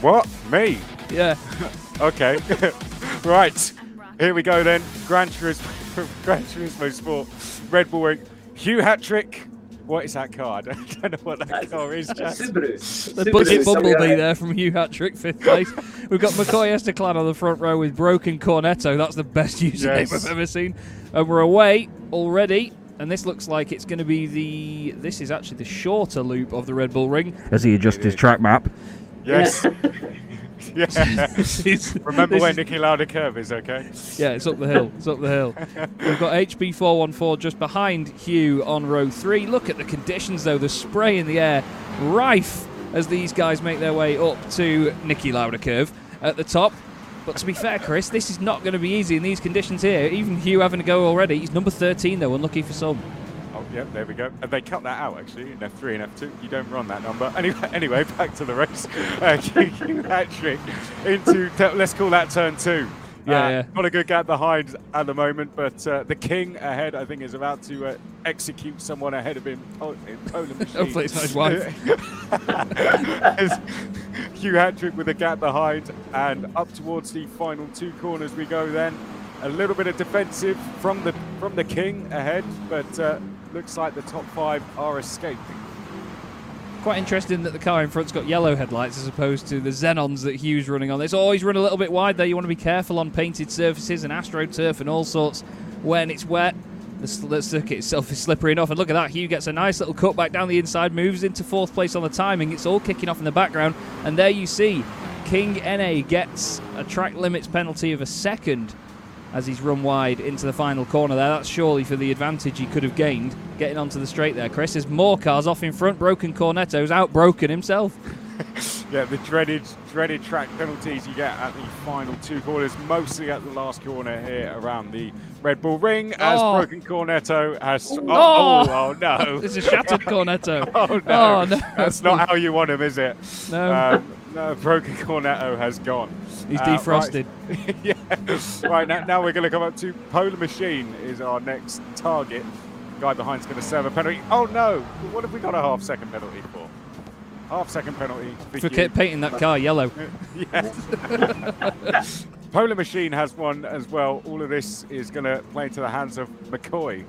What? Me? Yeah. Okay. right. Here we go then. Gran Turismo, Gran Turismo Sport, Red Bull Ring, Hugh Hattrick. What is that car? I don't, don't know what that That's- car is. That's Jazz. Subaru. The Subaru, Bucket something Bumblebee like- there from Hugh Hattrick, fifth place. We've got McCoy Estaclan on the front row with Broken Cornetto. That's the best username Yes. I've ever seen. And we're away already. And this looks like it's going to be the. This is actually the shorter loop of the Red Bull Ring. As he adjusts his track map. Yes. yeah. Remember where Niki Lauda curve is, okay? Yeah, it's up the hill. It's up the hill. We've got HB414 just behind Hugh on row three. Look at the conditions, though. The spray in the air, rife as these guys make their way up to Niki Lauda curve at the top. But to be fair, Chris, this is not going to be easy in these conditions here. Even Hugh having to go already. He's number 13, though, unlucky for some. Oh, yeah, there we go. And they cut that out actually in F3 and F2. You don't run that number. Anyway, anyway back to the race. Uh, Hugh Hattrick into, let's call that turn two. Yeah, Uh, yeah. Got a good gap behind at the moment, but uh, the king ahead, I think, is about to uh, execute someone ahead of him. In Poland. Hopefully it's not his wife. Hugh Hattrick with a gap behind, and up towards the final two corners we go. Then a little bit of defensive from the from the king ahead, but uh, looks like the top five are escaping. Quite interesting that the car in front's got yellow headlights as opposed to the Xenons that Hugh's running on. It's always run a little bit wide there. You want to be careful on painted surfaces and astroturf and all sorts when it's wet. The, the circuit itself is slippery enough. And look at that. Hugh gets a nice little cut back down the inside, moves into fourth place on the timing. It's all kicking off in the background. And there you see King NA gets a track limits penalty of a second as he's run wide into the final corner there. That's surely for the advantage he could have gained getting onto the straight there, Chris. There's more cars off in front. Broken Cornetto's outbroken himself. Yeah, the dreaded dreaded track penalties you get at the final two corners, mostly at the last corner here around the Red Bull Ring, as Oh. Broken Cornetto has. Oh, Oh. oh, oh, no! It's a shattered Cornetto. Oh no. Oh, no. That's not how you want him, is it? No. Um, no, Broken Cornetto has gone. He's Uh, defrosted. Right. yeah. Right now, now we're going to come up to Polar Machine is our next target. Guy behind's going to serve a penalty. Oh no! What have we got a half second penalty for? Half second penalty for, For painting that car yellow. yes. Polar Machine has one as well. All of this is going to play into the hands of McCoy.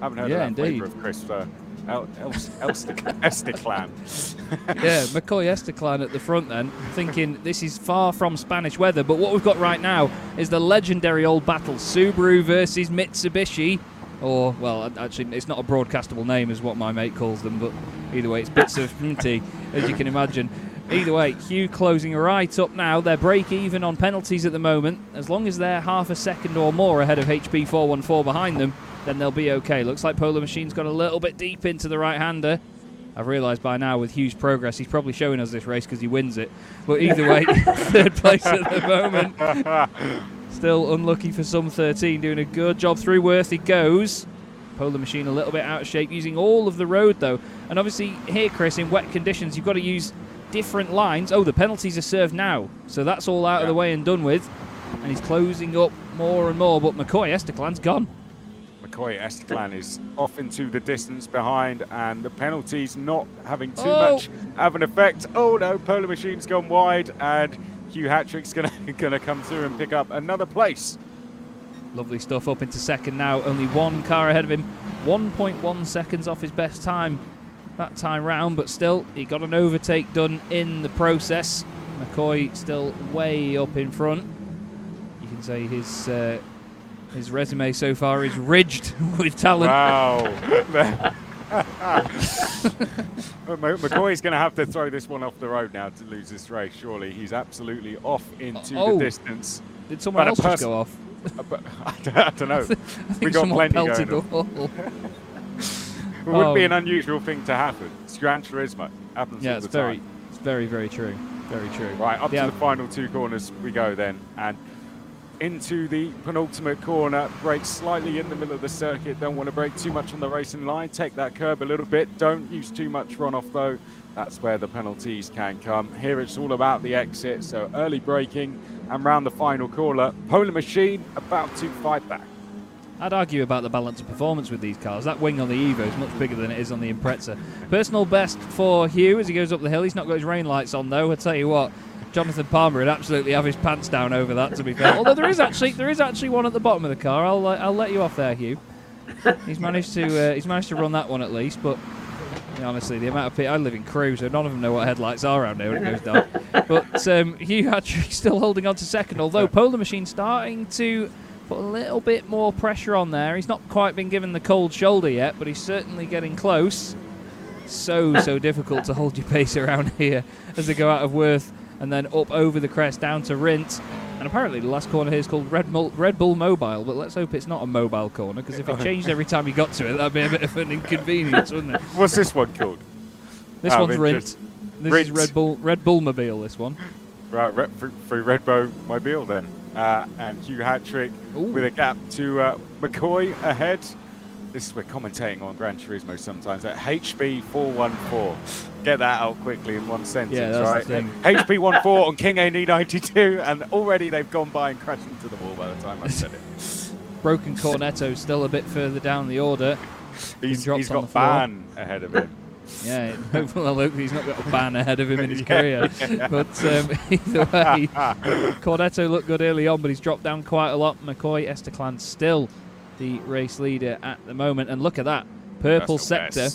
Haven't heard Yeah, of that indeed. of crisp. Uh, El- El- Elster- Esticlan. yeah, McCoy Estaclan at the front then, thinking this is far from Spanish weather. But what we've got right now is the legendary old battle Subaru versus Mitsubishi. Or, well, actually, it's not a broadcastable name, is what my mate calls them, but either way, it's bits of mm, tea, as you can imagine. Either way, Hugh closing right up now. They're break even on penalties at the moment. As long as they're half a second or more ahead of HB 414 behind them, then they'll be okay. Looks like Polar Machine's got a little bit deep into the right hander. I've realised by now with Hugh's progress, he's probably showing us this race because he wins it. But either way, third place at the moment. Still unlucky for some 13, doing a good job through Worth. He goes. Polar Machine a little bit out of shape, using all of the road though. And obviously here, Chris, in wet conditions, you've got to use different lines. Oh, the penalties are served now, so that's all out of the way and done with. And he's closing up more and more. But McCoy Esteclan's gone. McCoy Esteclan is off into the distance behind, and the penalties not having too Oh. much have an effect. Oh no, Polar Machine's gone wide, and Hugh Hattrick's gonna gonna come through and pick up another place. Lovely stuff up into second now. Only one car ahead of him. 1.1 seconds off his best time that time round, but still, he got an overtake done in the process. McCoy still way up in front. You can say his uh, his resume so far is ridged with talent. Wow. McCoy's going to have to throw this one off the road now to lose this race. Surely he's absolutely off into Oh. the distance. Did someone But else just go off? Uh, I don't, I don't know. We got plenty going. It wouldn't be Oh. an unusual thing to happen. It's Gran Turismo. Happens yeah, it's the very, time. it's very, very true. Very true. Right, up Yeah. to the final two corners we go then. And into the penultimate corner, brake slightly in the middle of the circuit. Don't want to brake too much on the racing line. Take that curb a little bit. Don't use too much runoff though. That's where the penalties can come. Here it's all about the exit. So early braking and round the final corner. Polar Machine about to fight back. I'd argue about the balance of performance with these cars. That wing on the Evo is much bigger than it is on the Impreza. Personal best for Hugh as he goes up the hill. He's not got his rain lights on though. I tell you what, Jonathan Palmer would absolutely have his pants down over that. To be fair, although there is actually there is actually one at the bottom of the car. I'll uh, I'll let you off there, Hugh. He's managed to uh, he's managed to run that one at least, but. Honestly, the amount of people I live in Crewe, so none of them know what headlights are around here when it goes dark. But um, Hugh Hattrick still holding on to second, although Polar Machine starting to put a little bit more pressure on there. He's not quite been given the cold shoulder yet, but he's certainly getting close. So, so difficult to hold your pace around here as they go out of Worth and then up over the crest down to Rindt. And apparently the last corner here is called Red, Mul- Red Bull Mobile, but let's hope it's not a mobile corner because if it changed every time you got to it, that'd be a bit of an inconvenience, wouldn't it? What's this one called? This of one's Rindt. This is Red Bull Red Bull Mobile. This one. Right, re- through, Red Redbow Mobile then. Uh, and Hugh Hattrick Ooh. with a gap to uh, McCoy ahead. This is we're commentating on Gran Turismo sometimes. At HB four one four. Get that out quickly in one sentence, Yeah, that's right? the thing. HB one four on King AD ninety two, and already they've gone by and crashed into the wall by the time I said it. Broken Cornetto still a bit further down the order. He's, dropped he's on got. Ban ahead of him. Yeah, hopefully well, he's not got a ban ahead of him in his Yeah. career. But um, either way, Cornetto looked good early on, but he's dropped down quite a lot. McCoy Esteclan still the race leader at the moment. And look at that purple sector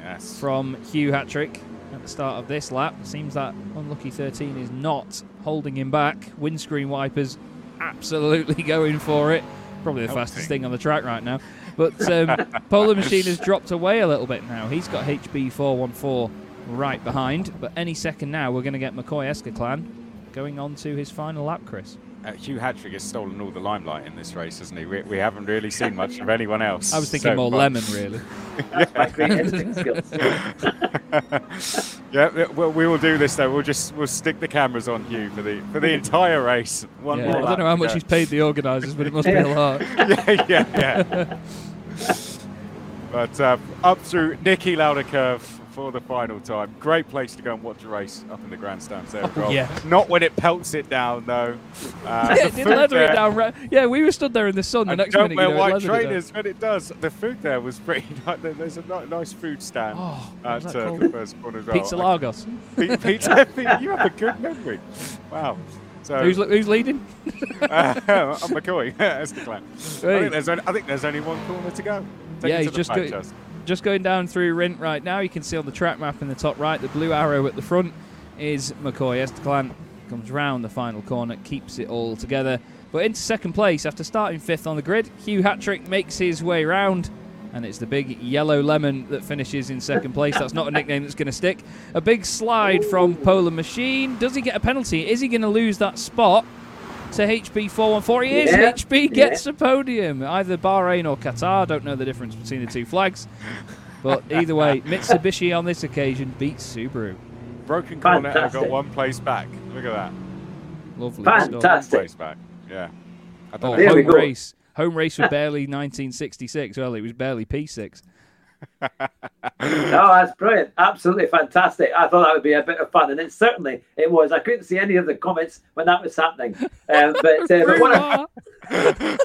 Yes. from Hugh Hattrick at the start of this lap. Seems that unlucky 13 is not holding him back. Windscreen wipers absolutely going for it. Probably the fastest thing on the track right now. But um, Polar Machine has dropped away a little bit now. He's got HB 414 right behind. But any second now, we're going to get McCoy Escaclan going on to his final lap, Chris. Uh, Hugh Hattrick has stolen all the limelight in this race, hasn't he? We, we haven't really seen much of anyone else. I was thinking so more far. lemon, really. My great instinct skills. yeah, yeah, well, we will do this though. We'll just we'll stick the cameras on Hugh for the for the entire race. One Yeah, more. I don't know how much go. he's paid the organisers, but it must be a lot. yeah, yeah, yeah. but uh, up through Niki Lauda curve for the final time. Great place to go and watch a race up in the grandstands there. yeah. Not when it pelts it down though. Uh, yeah, it leather it down. Yeah, we were stood there in the sun. The next don't minute, wear you know, it white leathered it trainers when it does. The food there was pretty. nice. There's a nice food stand Oh, at uh, the first corner as well. Pizza Lagos. Pizza. you have a good memory. Wow. So Who's, who's leading? uh, I'm McCoy. That's the clan. I think, there's only, I think there's only one corner to go. Take Yeah, he's just go-. Just going down through Rindt right now. You can see on the track map in the top right, the blue arrow at the front is McCoy Esteclan. Comes round the final corner, keeps it all together. But into second place after starting fifth on the grid, Hugh Hattrick makes his way round. And it's the big yellow lemon that finishes in second place. That's not a nickname that's going to stick. A big slide from Polar Machine. Does he get a penalty? Is he going to lose that spot to HB 414? He is. Yeah, HB gets a podium. Either Bahrain or Qatar. Don't know the difference between the two flags. But either way, Mitsubishi on this occasion beats Subaru. Broken Cornet I got one place back. Look at that. Lovely Fantastic. One place back. Yeah. I Oh, don't There know. home race. Home race for barely 1966. Well, it was barely P6. No, that's brilliant. Absolutely fantastic. I thought that would be a bit of fun, and it certainly it was. I couldn't see any of the comments when that was happening, um, but, uh, but what a,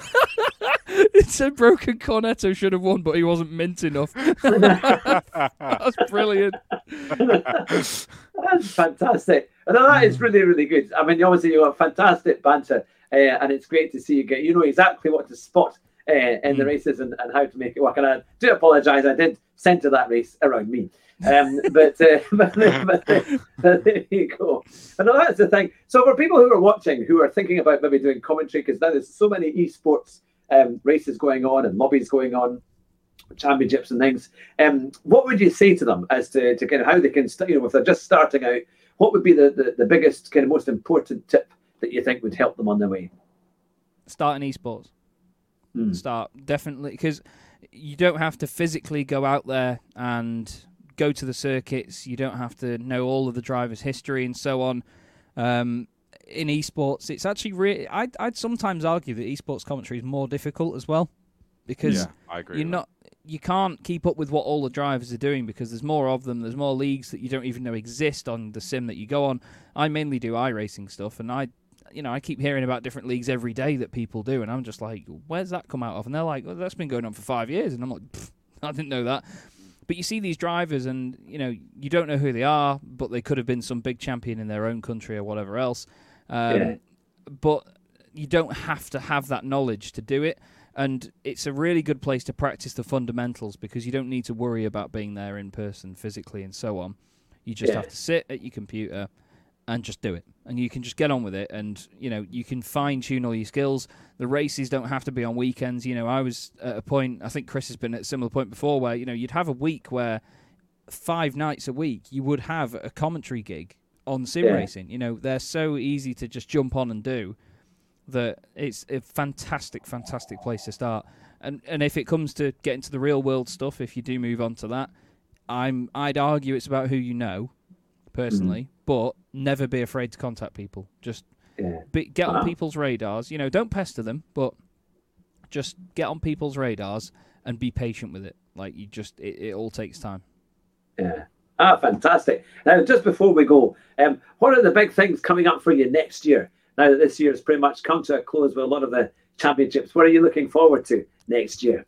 it said Broken Cornetto should have won, but he wasn't mint enough. That's brilliant. that's fantastic. And that is really, really good. I mean, obviously you have fantastic banter, uh, and it's great to see you get. You know exactly what to spot uh, in the Mm. races and, and how to make it work. And I do apologise. I did centre that race around me. Um, but, uh, but, but, but there you go. And that's the thing. So for people who are watching, who are thinking about maybe doing commentary, because now there's so many esports um, races going on and lobbies going on, championships and things. Um, what would you say to them as to, to kind of how they can, st- you know, if they're just starting out, what would be the, the, the biggest kind of most important tip that you think would help them on their way? Start in esports. Hmm. Start definitely because you don't have to physically go out there and go to the circuits. You don't have to know all of the driver's history and so on. Um, in esports, it's actually really. I'd, I'd sometimes argue that esports commentary is more difficult as well because Yeah, I agree. you're with not you can't keep up with what all the drivers are doing because there's more of them there's more leagues that you don't even know exist on the sim that you go on i mainly do iRacing stuff and i you know i keep hearing about different leagues every day that people do and i'm just like where's that come out of? And they're like well, that's been going on for five years. And i'm like i didn't know that. But you see these drivers and you know you don't know who they are but they could have been some big champion in their own country or whatever else. Um, Yeah. but you don't have to have that knowledge to do it. And it's a really good place to practice the fundamentals because you don't need to worry about being there in person physically and so on. You just Yeah. have to sit at your computer and just do it. And you can just get on with it and you know you can fine tune all your skills. The races don't have to be on weekends. You know i was at a point i think chris has been at a similar point before where you know you'd have a week where five nights a week you would have a commentary gig on sim Yeah. racing. You know they're so easy to just jump on and do that it's a fantastic fantastic place to start. And and if it comes to getting to the real world stuff if you do move on to that i'm i'd argue it's about who you know personally mm. But never be afraid to contact people just Yeah. be, get on people's radars you know don't pester them but just get on people's radars and be patient with it like you just it, it all takes time Yeah. Ah, fantastic. Now, just before we go, um, what are the big things coming up for you next year? Now that this year has pretty much come to a close with a lot of the championships, what are you looking forward to next year?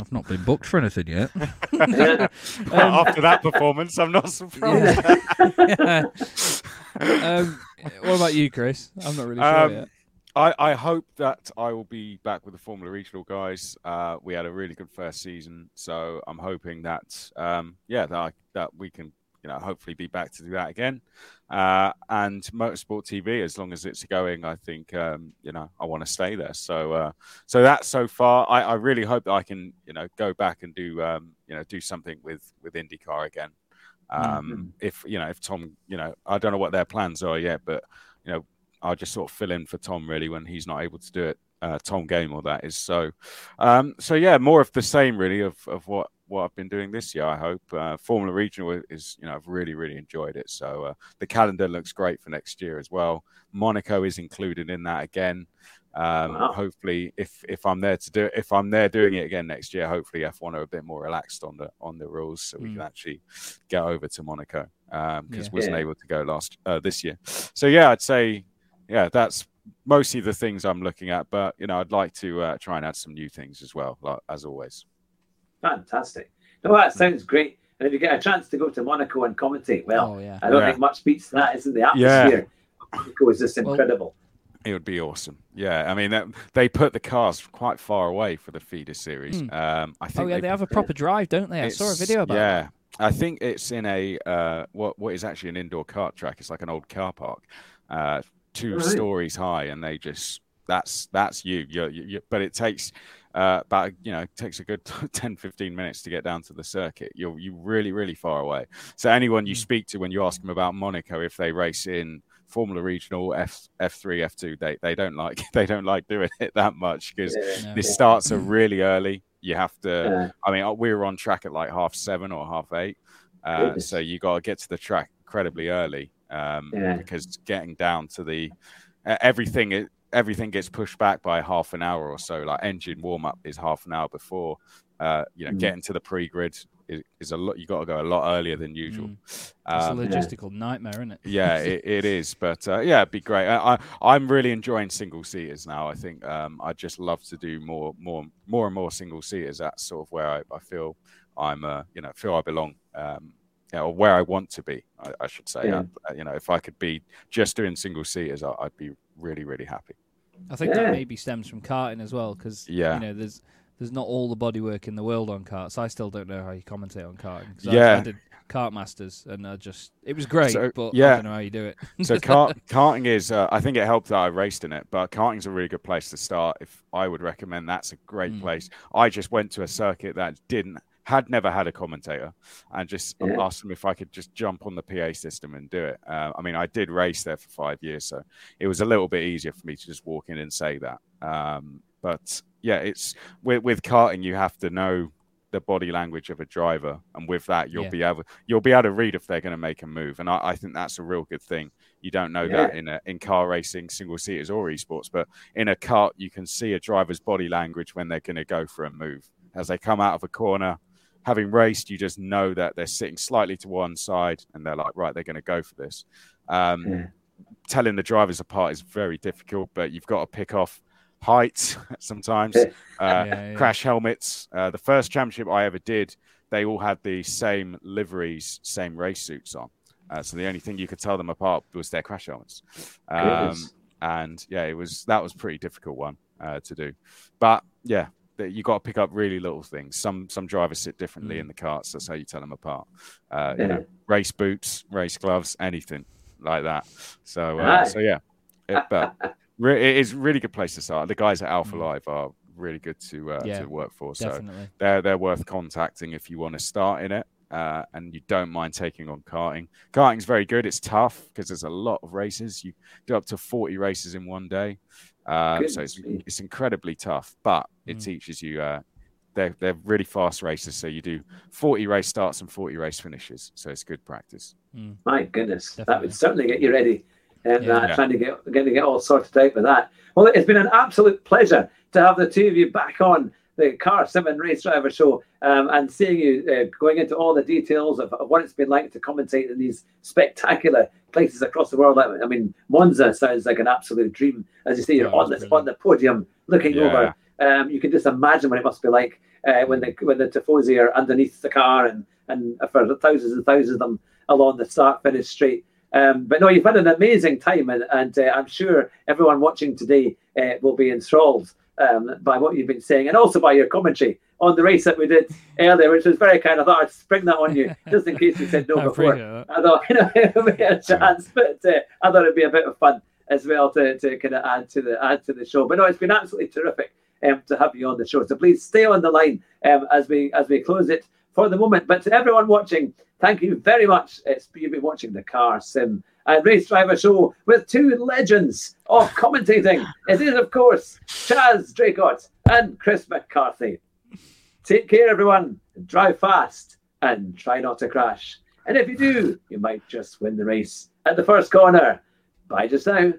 I've not been booked for anything yet. Yeah. After that performance, I'm not surprised. um, what about you chris i'm not really sure Um, yet I, I hope that I will be back with the Formula Regional guys. Uh, we had a really good first season, so I'm hoping that um, yeah that I, that we can you know hopefully be back to do that again. Uh, and Motorsport TV, as long as it's going, I think um, you know I want to stay there. So uh, so that so far, I, I really hope that I can you know go back and do um, you know do something with with IndyCar again. Um, If you know if Tom, you know I don't know what their plans are yet, but you know I'll just sort of fill in for Tom really when he's not able to do it. Uh, Tom Gaymor that is so. Um, so yeah, more of the same really of, of what what I've been doing this year. I hope uh, Formula Regional is you know I've really really enjoyed it. So uh, the calendar looks great for next year as well. Monaco is included in that again. Um, Wow. Hopefully, if if I'm there to do if I'm there doing it again next year, hopefully F1 are a bit more relaxed on the on the rules, so we Mm. can actually get over to Monaco because Yeah. wasn't Yeah. able to go last uh, this year. So yeah, I'd say yeah, that's mostly the things I'm looking at. But you know, I'd like to uh, try and add some new things as well, like, as always. Fantastic. No, that sounds great. And if you get a chance to go to Monaco and commentate, well, oh yeah I don't Yeah. think much beats that, isn't the atmosphere? Yeah. atmosphere? Monaco is just Well- incredible. It would be awesome. Yeah, I mean, that, they put the cars quite far away for the feeder series. Mm. Um, I think oh yeah they have a proper drive don't they i saw a video about that. yeah. I think it's in a uh, what what is actually an indoor kart track. It's like an old car park, uh, two Right. stories high, and they just that's that's you. You're, you you but it takes uh, about you know it takes a good 10, 15 minutes to get down to the circuit. You're you really really far away. So anyone you Mm. speak to when you ask them about Monaco, if they race in Formula Regional F F3 F2 they they don't like they don't like doing it that much because Yeah. No. the starts are really early. You have to. Yeah. I mean, uh, we were on track at like half seven or half eight, uh, so you got to get to the track incredibly early um, Yeah. because getting down to the uh, everything it, everything gets pushed back by half an hour or so. Like engine warm up is half an hour before. Uh, you know, Mm. getting to the pre grid is, is a lot. You got to go a lot earlier than usual. Mm. It's Um, a logistical nightmare, isn't it? yeah, it, it is. But uh, yeah, it'd be great. I, I I'm really enjoying single seaters now. I think um, I just love to do more, more, more and more single seaters. That's sort of where I, I feel I'm, uh, you know, feel I belong. Um, yeah, or where I want to be, I, I should say. Yeah. Uh, you know, if I could be just doing single seaters, I, I'd be really, really happy. I think Yeah. that maybe stems from karting as well, because Yeah. you know there's there's not all the bodywork in the world on karts. I still don't know how you commentate on karting. 'cause I- I, Yeah. did kart masters, and I just it was great, So, but I yeah. don't know how you do it. So kart, karting is, uh, I think it helped that I raced in it, but karting's a really good place to start. If I would recommend, that's a great Mm. place. I just went to a circuit that didn't had never had a commentator, and just Yeah. asked them if I could just jump on the PA system and do it. Uh, I mean, I did race there for five years, so it was a little bit easier for me to just walk in and say that. Um, but yeah, it's with, with karting, you have to know the body language of a driver, and with that, you'll Yeah. be able you'll be able to read if they're going to make a move, and I, I think that's a real good thing. You don't know that in a, in car racing, single seaters or esports, but in a kart, you can see a driver's body language when they're going to go for a move as they come out of a corner. Having raced, you just know that they're sitting slightly to one side, and they're like, right, they're going to go for this. Um, Yeah. Telling the drivers apart is very difficult, but you've got to pick off height sometimes. Uh, Yeah, yeah. Crash helmets. Uh, the first championship I ever did, they all had the same liveries, same race suits on. Uh, so the only thing you could tell them apart was their crash helmets. Um, and yeah, it was that was a pretty difficult one uh, to do. But yeah, that you got to pick up really little things. Some some drivers sit differently Mm. in the carts. That's how you tell them apart. Uh, you know, race boots, race gloves, anything like that. So uh, so yeah, it, but re- it is really good place to start. The guys at Alpha Mm. Live are really good to uh, Yeah, to work for. So Definitely. they're they're worth contacting if you want to start in it. Uh, and you don't mind taking on karting. Karting's very good. It's tough because there's a lot of races. You do up to 40 races in one day. Um, so it's, it's incredibly tough, but it Mm. teaches you. Uh, they're they're really fast races. So you do 40 race starts and 40 race finishes. So it's good practice. Mm. My goodness, that would certainly get you ready. And Yeah. uh, Yeah. trying to get getting to get all sorted out with that. Well, it's been an absolute pleasure to have the two of you back on the Car Seven Race Driver Show um, and seeing you uh, going into all the details of, of what it's been like to commentate in these spectacular places across the world. I mean, Monza sounds like an absolute dream. As you say, you're Yeah, on the on the podium looking Yeah. over. Um, you can just imagine what it must be like uh, when the when the tifosi are underneath the car and and for thousands and thousands of them along the start finish straight. Um, but no, you've had an amazing time, and, and uh, I'm sure everyone watching today uh, will be enthralled um, by what you've been saying, and also by your commentary on the race that we did earlier, which was very kind. I thought I'd spring that on you just in case you said no I before. I thought you know it would be a chance, but uh, I thought it'd be a bit of fun as well to, to kind of add to the add to the show. But no, it's been absolutely terrific um, to have you on the show. So please stay on the line um, as we as we close it for the moment. But to everyone watching, thank you very much. It's you've been watching the Car Sim and Race Driver Show with two legends of commentating. it is of course Chaz Draycott and Chris McCarthy. Take care, everyone. Drive fast and try not to crash. And if you do, you might just win the race at the first corner. Bye just now.